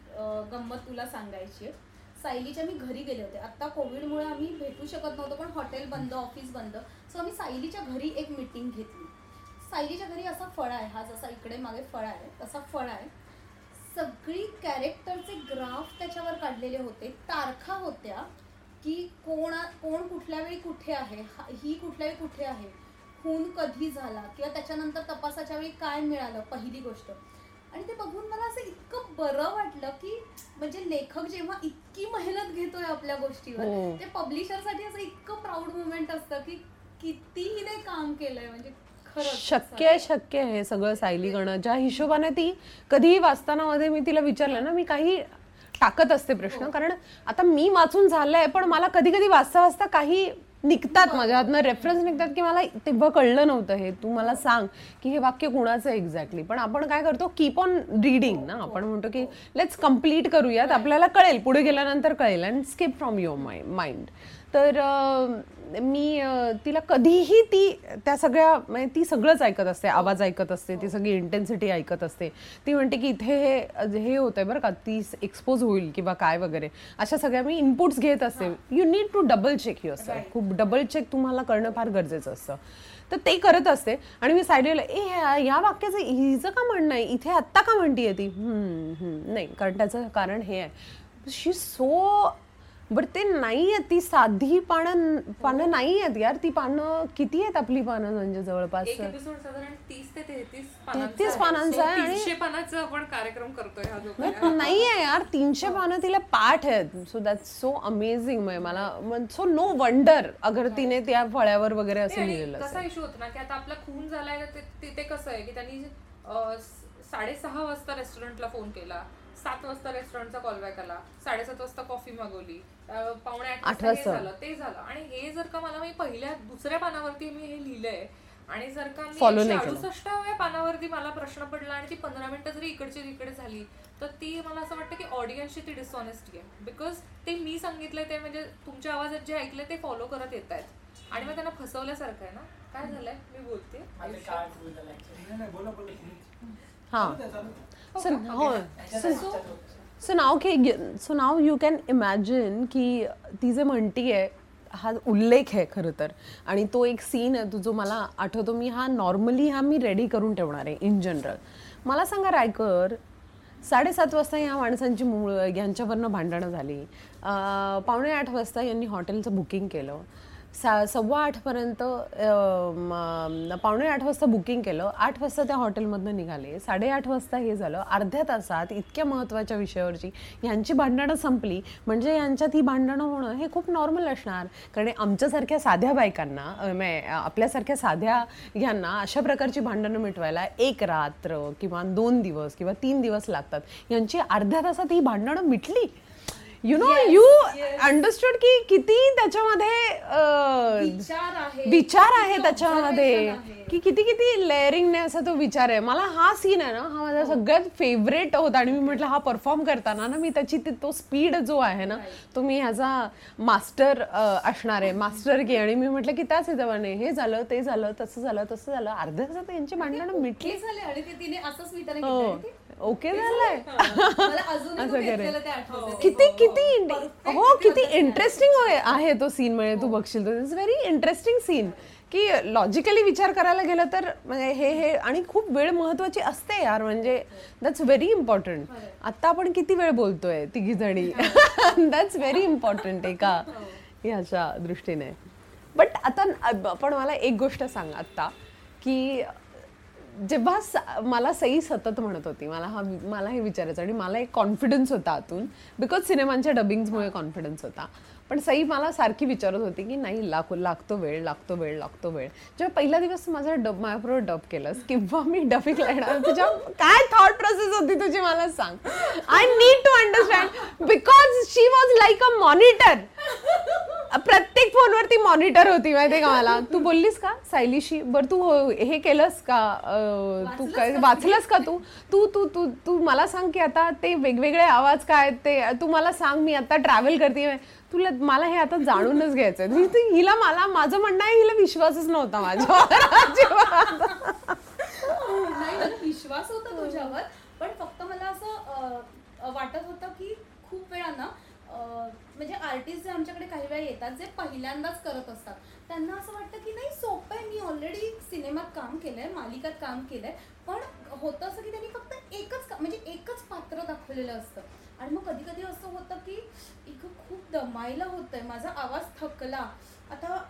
D: गंमत तुला सांगायची आहे. सायलीच्या मी घरी गेले होते. आता कोविडमुळे आम्ही भेटू शकत नव्हतो पण हॉटेल बंद ऑफिस बंद. सो आम्ही सायलीच्या घरी एक मीटिंग घेतली. सायलीच्या घरी असा फळ आहे. हा जसा इकडे मागे फळ आहे तसा फळ आहे. सगळी कॅरेक्टरचे ग्राफ त्याच्यावर काढलेले होते तारखा होत्या की कोण कोण कुठल्या वेळी कुठे आहे हा- कुठल्या वेळी कुठे आहे खून कधी झाला किंवा त्याच्यानंतर तपासाच्या वेळी काय मिळालं पहिली गोष्ट आणि ते बघून मला असं इतकं बरं वाटलं की म्हणजे लेखक जेव्हा इतकी मेहनत घेतोय आपल्या गोष्टीवर
C: हो.
D: ते पब्लिशरसाठी असं इतकं प्राऊड मुवमेंट असतं की किती हिने काम केलंय म्हणजे
C: शक्य आहे शक्य आहे हे सगळं सायली करणं ज्या हिशोबाने ती कधीही वाचताना मध्ये मी तिला विचारलं ना मी काही टाकत असते प्रश्न. कारण आता मी वाचून झालंय पण मला कधी कधी वाचता वाचता काही निघतात माझ्या हातनं रेफरन्स निघतात की मला तेव्हा कळलं नव्हतं हे. तू मला सांग की हे वाक्य कुणाचं आहे एक्झॅक्टली पण आपण काय करतो कीप ऑन रीडिंग ना. आपण म्हणतो की लेट्स कंप्लीट करूयात. आपल्याला कळेल. पुढे गेल्यानंतर कळेल. And skip from your my mind तर मी तिला कधीही ती त्या सगळ्या म्हणजे ती सगळंच ऐकत असते. आवाज ऐकत असते ती सगळी इंटेन्सिटी ऐकत असते. ती म्हणते की इथे हे हे होतंय बरं का ती एक्सपोज होईल किंवा काय वगैरे. अशा सगळ्या मी इनपुट्स घेत असते. You need to double check yourself खूप डबल चेक तुम्हाला करणं फार गरजेचं असतं. तर ते करत असते आणि मी सायडीला ए ह्या- या वाक्याचं हिचं का म्हणणं आहे? इथे आत्ता का म्हणतीये ती. नाही कारण त्याचं कारण हे आहे. शी सो बट ते नाही आहेत ती साधी पानं पानं नाही आहेत यार. ती पानं किती आहेत आपली पानं म्हणजे जवळपास?
E: एक एपिसोड साधारण तीस ते तेहतीस
C: 33 पानांचा आहे आणि-
E: तीनशे पानाचा आपण कार्यक्रम करतोय हा जो
C: नाही आहे यार. तीनशे पानं तिला पाठ आहेत. सो दॅट सो अमेझिंग म्हणजे मला सो नो वंडर अगर तिने त्या फळ्यावर वगैरे असं लिहिलेलं
E: कसा होतो ना की आता आपला खून झालाय तर ते- ते ते कसं आहे की त्यांनी साडेसहा वाजता रेस्टॉरंटला फोन केला. सात वाजता रेस्टॉरंटचा कॉलबॅक आला. साडेसात वाजता कॉफी मागवली. पावणे आठ
C: आठ
E: वाजता हे. झालं ते झालं. आणि हे जर का मला मी पहिल्या दुसऱ्या पानावरती मी हे लिहिलंय आणि जर का मी
C: केलं.
E: अडुसष्टाव्या पानावरती मला प्रश्न पडला आणि ती पंधरा मिनिटं जरी इकडची तिकडे झाली तर ती मला असं वाटतं की ऑडियन्सची ती डिसऑनेस्टी आहे बिकॉज ते मी सांगितलंय ते म्हणजे तुमच्या आवाजात जे ऐकलंय ते फॉलो करत येत आहेत आणि मग त्यांना फसवल्यासारखं आहे ना? काय झालंय? मी बोलते.
C: हां. सो हो सो नाव की so now you can imagine की ती जे म्हणतीये हा उल्लेख आहे खरं तर. आणि तो एक सीन आहे तो जो मला आठवतो मी हा नॉर्मली हा मी रेडी करून ठेवणार आहे इन जनरल मला सांगा रायकर साडेसात वाजता या माणसांची मूळ यांच्यावरनं भांडणं झाली. पावणे आठ वाजता यांनी हॉटेलचं बुकिंग केलं. सा सव्वा आठपर्यंत पावणे आठ वाजता बुकिंग केलं. आठ वाजता त्या हॉटेलमधनं निघाले. साडेआठ वाजता हे झालं. अर्ध्या तासात इतक्या महत्त्वाच्या विषयावरची यांची भांडणं संपली. म्हणजे यांच्यात ही भांडणं होणं हे खूप नॉर्मल असणार. कारण आमच्यासारख्या साध्या बायकांना आपल्यासारख्या साध्या ह्यांना अशा प्रकारची भांडणं मिटवायला एक रात्र किंवा दोन दिवस किंवा तीन दिवस लागतात. यांची अर्ध्या तासात ही भांडणं मिटली. यु नो यू अंडरस्टूड की किती त्याच्यामध्ये
D: विचार आहे.
C: विचार त्याच्यामध्ये. की किती किती लेअरिंगने असा तो विचार आहे. मला हा सीन आहे ना हा माझा सगळ्यात फेवरेट होता. आणि मी म्हटलं हा परफॉर्म करताना ना मी त्याची ती- तो स्पीड जो आहे ना तो मी ह्याचा मास्टर असणार आहे. मास्टर की. आणि मी म्हटलं की त्याच हिशोबाने हे झालं ते झालं तसं झालं तसं झालं. अर्ध्या तासात यांची भांडणं मिटली.
D: झाले. आणि तिने असंच मी
C: हो. ओके झालंय असं करेल. किती किती
D: Perfect
C: हो किती
D: होतं ते.
C: इंटरेस्टिंग आहे तो सीन म्हणजे तू बघशील तर इट्स व्हेरी इंटरेस्टिंग सीन की लॉजिकली विचार करायला गेलं तर म्हणजे हे हे आणि खूप वेळ महत्वाची असते यार. म्हणजे दॅट्स व्हेरी इम्पॉर्टंट आता आपण किती वेळ बोलतोय तिघी जणी? दॅट्स व्हेरी इम्पॉर्टंट एका ह्याच्या दृष्टीने. बट आता पण मला एक गोष्ट सांग आता की जेव्हा मला सई सतत म्हणत होती मला हा मला हे विचारायचं आणि मला एक कॉन्फिडन्स होता आतून बिकॉज सिनेमांच्या डबिंग्समुळे कॉन्फिडन्स होता. पण सई मला सारखी विचारत होती की नाही लाग लागतो वेळ लागतो वेळ लागतो वेळ. जेव्हा पहिला दिवस माझा डब माझ्याबरोबर डब केलंस किंवा मी डबिंग येणार तुझ्या काय थॉट प्रोसेस होती तुझी मला सांग. I need to understand because she was like a monitor प्रत्येक फोनवरती मॉनिटर होती माहितीये का मला? तू बोललीस का सायलीशी? बर तू हो- हे केलंस का? तू काय वाचलंस का तू? तू तू तू तू मला सांग की आता ते वेगवेगळे आवाज काय आहेत ते तू मला सांग मी आता ट्रॅव्हल करते. तुला मला हे आता जाणूनच घ्यायचंय. ती- हिला मला माझं म्हणणं आहे हिला विश्वासच नव्हता माझ्यावर.
D: मला विश्वास होता तुझ्यावर पण फक्त मला असं वाटत होतं की खूप वेळा ना म्हणजे आर्टिस्ट जे आमच्याकडे काही वेळा येतात जे पहिल्यांदाच करत असतात त्यांना असं वाटतं की नाही सोपं आहे. मी ऑलरेडी सिनेमात काम केलंय मालिकात काम केलंय पण होतं असं की त्यांनी फक्त एकच म्हणजे एकच पात्र दाखवलेलं असतं. आणि मग कधी कधी असं होतं की इथं खूप दमायला होतंय. माझा आवाज थकला. आता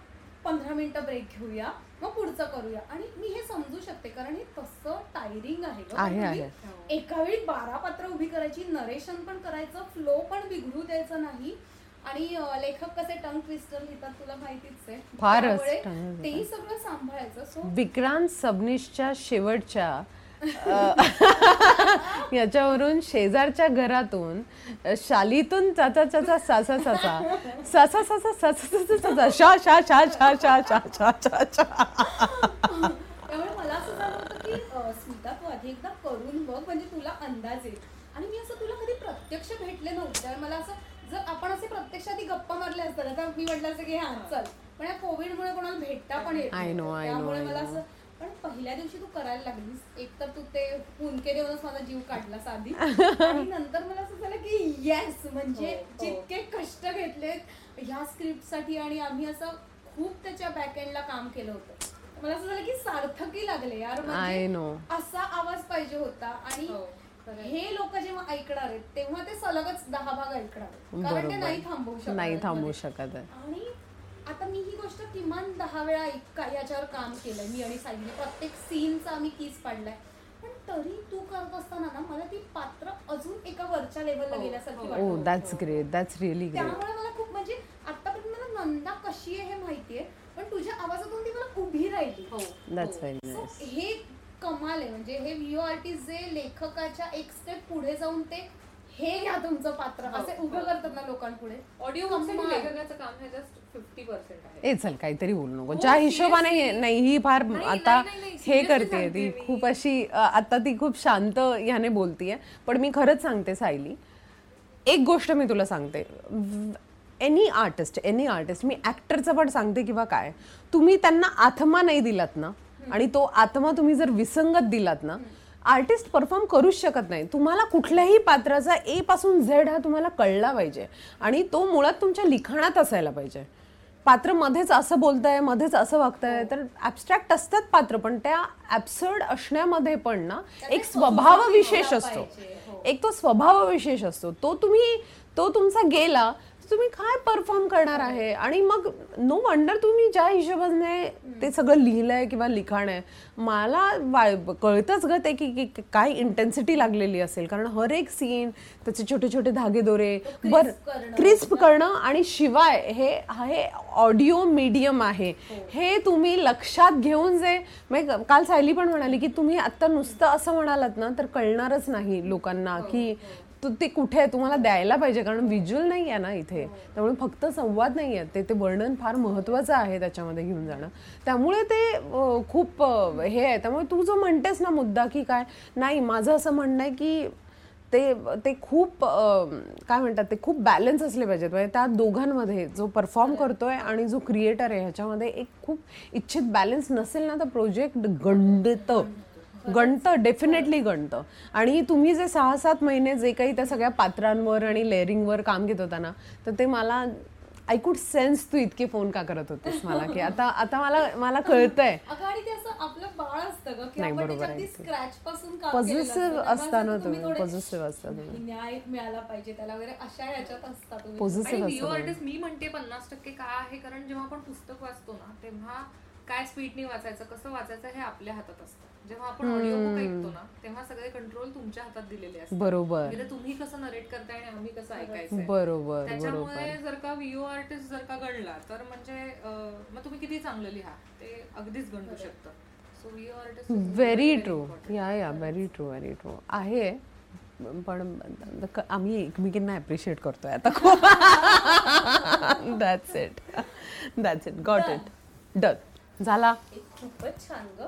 D: पंधरा मिनिटं ब्रेक घेऊया. मग पुढचं करूया. आणि मी हे समजू शकते कारण हे तसं टायरिंग आहे.
C: आहे, आहे.
D: एका वेळी बारा पात्र उभी करायची नरेशन पण करायचं फ्लो पण बिघडू द्यायचं नाही. आणि लेखक कसे टंग ट्विस्टर लिहितात तुला माहितीच आहे.
C: फारच
D: तेही सगळं सांभाळायचं. सो
C: विक्रांत सबनीशच्या शेवटच्या याच्यावरून शेजारच्या घरातून शालीतून चाचा चाचा सासा सासा सासा सासा सासा सासा शा शा शा शा शा शा शा शा शा.
D: त्यामुळे मला असं होतं की स्मिता तू आधी एकदा करून बघ म्हणजे तुला अंदाज येईल. आणि मी असं तुला कधी प्रत्यक्ष भेटले नव्हते. मला असं जर आपण असे प्रत्यक्ष आधी गप्पा मारल्या असतात तर मी म्हटलं असं की हा चल पण या कोविडमुळे कोणाला भेटता पण येत
C: I know,
D: नव्हतं.
C: I know,
D: त्यामुळे
C: I
D: मला
C: know.
D: असं पण पहिल्या दिवशी तू करायला लागलीस एक तर तू ते हुंके देऊनच माझा जीव काढलास आधी आणि नंतर मला असं झालं की येस म्हणजे
E: हो, हो.
D: जितके कष्ट घेतलेत ह्या स्क्रिप्टसाठी आणि आम्ही असं खूप त्याच्या बॅक एंडला काम केलं होतं मला असं झालं की सार्थकी लागले यार म्हणजे असा आवाज पाहिजे होता आणि
E: हो.
D: हे लोक जेव्हा ऐकणार आहेत तेव्हा ते सलगच दहा भाग ऐकणार आहेत. कारण ते नाही थांबवू शकत
C: नाही थांबवू. शकत
D: आणि आता मी ही गोष्ट किमान दहा वेळा याच्यावर काम केलंय मी आणि साईने प्रत्येक सीनचा आम्ही कीस पाडलाय. पण तरी तू करत असताना ना मला ती पात्र अजून एका वरच्या लेवलला
E: हो,
D: गेल्यासारखी
E: हो.
D: वाटत.
C: दॅट्स ग्रेट दॅट्स रिअली
D: त्यामुळे मला खूप म्हणजे आतापर्यंत मला नंदा कशी आहे हे माहितीये पण तुझ्या आवाजातून ती मला उभी राहिली.
E: हो. हो.
D: हे कमाल आहे म्हणजे हे व्हिओ आर्टिस्ट जे लेखकाच्या एक स्टेप पुढे जाऊन ते हे घ्या तुमचं पात्र
E: हो,
D: असे. उभं करतात ना लोकांपुढे
E: ऑडिओ. लेखकाचं काम हे जस्ट फिफ्टी पर्सेंट आहे
C: ए चल काहीतरी बोलू नको
E: हो,
C: ज्या हिशोबाने. नाही ही फार आता हे करते ती. खूप अशी आता ती खूप शांत ह्याने बोलतीये पण मी खरंच सांगते सायली एक गोष्ट मी तुला सांगते एनी आर्टिस्ट एनी आर्टिस्ट मी ऍक्टरचं पण सांगते किंवा काय तुम्ही त्यांना आत्मा नाही दिलात ना आणि तो आत्मा तुम्ही जर विसंगत दिलात ना आर्टिस्ट परफॉर्म करूच शकत नाही. तुम्हाला कुठल्याही पात्राचा ए पासून झेड हा तुम्हाला कळला पाहिजे. आणि तो मुळात तुमच्या लिखाणात असायला पाहिजे. पात्र मध्येच असं बोलताय मध्येच असं वागताय तर ऍबस्ट्रॅक्ट असतात पात्र पण त्या ऍब्सर्ड असण्यामध्ये पण ना एक स्वभाव विशेष असतो एक तो स्वभाव विशेष असतो. तो तुम्ही तो तुमचा गेला तुम्ही काय परफॉर्म करणार आहे? आणि मग नो वंडर तुम्ही ज्या हिशोबाने ते सगळं लिहिलंय किंवा लिखाण आहे मला वा- कळतच ग ते की काय इंटेन्सिटी लागलेली असेल. कारण हर एक सीन त्याचे छोटे छोटे धागेदोरे बर क्रिस्प करणं आणि शिवाय हे हे ऑडिओ मीडियम आहे. हे. तुम्ही लक्षात घेऊन जे काल सायली पण म्हणाली की तुम्ही आता नुसतं असं म्हणालात ना तर कळणारच नाही लोकांना की तर ते कुठे आहे? तुम्हाला द्यायला पाहिजे कारण व्हिज्युअल नाही आहे ना इथे. त्यामुळे फक्त संवाद नाही आहे ते ते वर्णन फार महत्त्वाचं आहे त्याच्यामध्ये घेऊन जाणं. त्यामुळे ते खूप हे आहे. त्यामुळे तू जो म्हणतेस ना मुद्दा की काय नाही माझं असं म्हणणं आहे की ते ते खूप काय म्हणतात ते खूप बॅलन्स असले पाहिजेत. म्हणजे त्या दोघांमध्ये जो परफॉर्म करतोय आणि जो क्रिएटर आहे ह्याच्यामध्ये एक खूप इच्छित बॅलन्स नसेल ना तर प्रोजेक्ट गंडतं. गणतं डेफिनेटली गणतं आणि तुम्ही जे सहा सात महिने जे काही त्या सगळ्या पात्रांवर आणि लेअरिंगवर काम घेत होता ना तर ते मला आय कुड सेन्स तू इतके फोन का करत होतेस मला की आता आता मला मला कळतंय. नाही, बरोबर. पॉझिटिव्ह असताना
D: असं
C: तुम्ही पॉझिटिव्ह असता तुम्ही.
D: न्याय मिळाला पाहिजे त्याला वगैरे अशा याच्यात असता तुम्ही.
E: आणि
C: पॉझिटिव्ह असतं
E: मी म्हणते पन्नास टक्के काय आहे कारण जेव्हा आपण पुस्तक वाचतो ना तेव्हा काय स्पीडने वाचायचं कसं वाचायचं हे आपल्या हातात असतं. जेव्हा आपण ऑडिओ बुक ऐकतो ना तेव्हा सगळे कंट्रोल तुमच्या हातात दिलेले असतात.
C: बरोबर.
E: म्हणजे तुम्ही कसं नरेट करताय आणि आम्ही कसं ऐकायचं
C: बरोबर
E: त्याच्यामुळे जर का व्हिओ आर्टिस्ट जर का गणला तर म्हणजे मग तुम्ही किती चांगलं लिहा? ते अगदीच गणू शकतं. So VO artist
C: very true yeah yeah very true very true आहे पण आम्ही एकमेकींना अप्रिशिएट करतोय आता खूप. That's it that's it got it done झाला?
D: खूपच छान ग.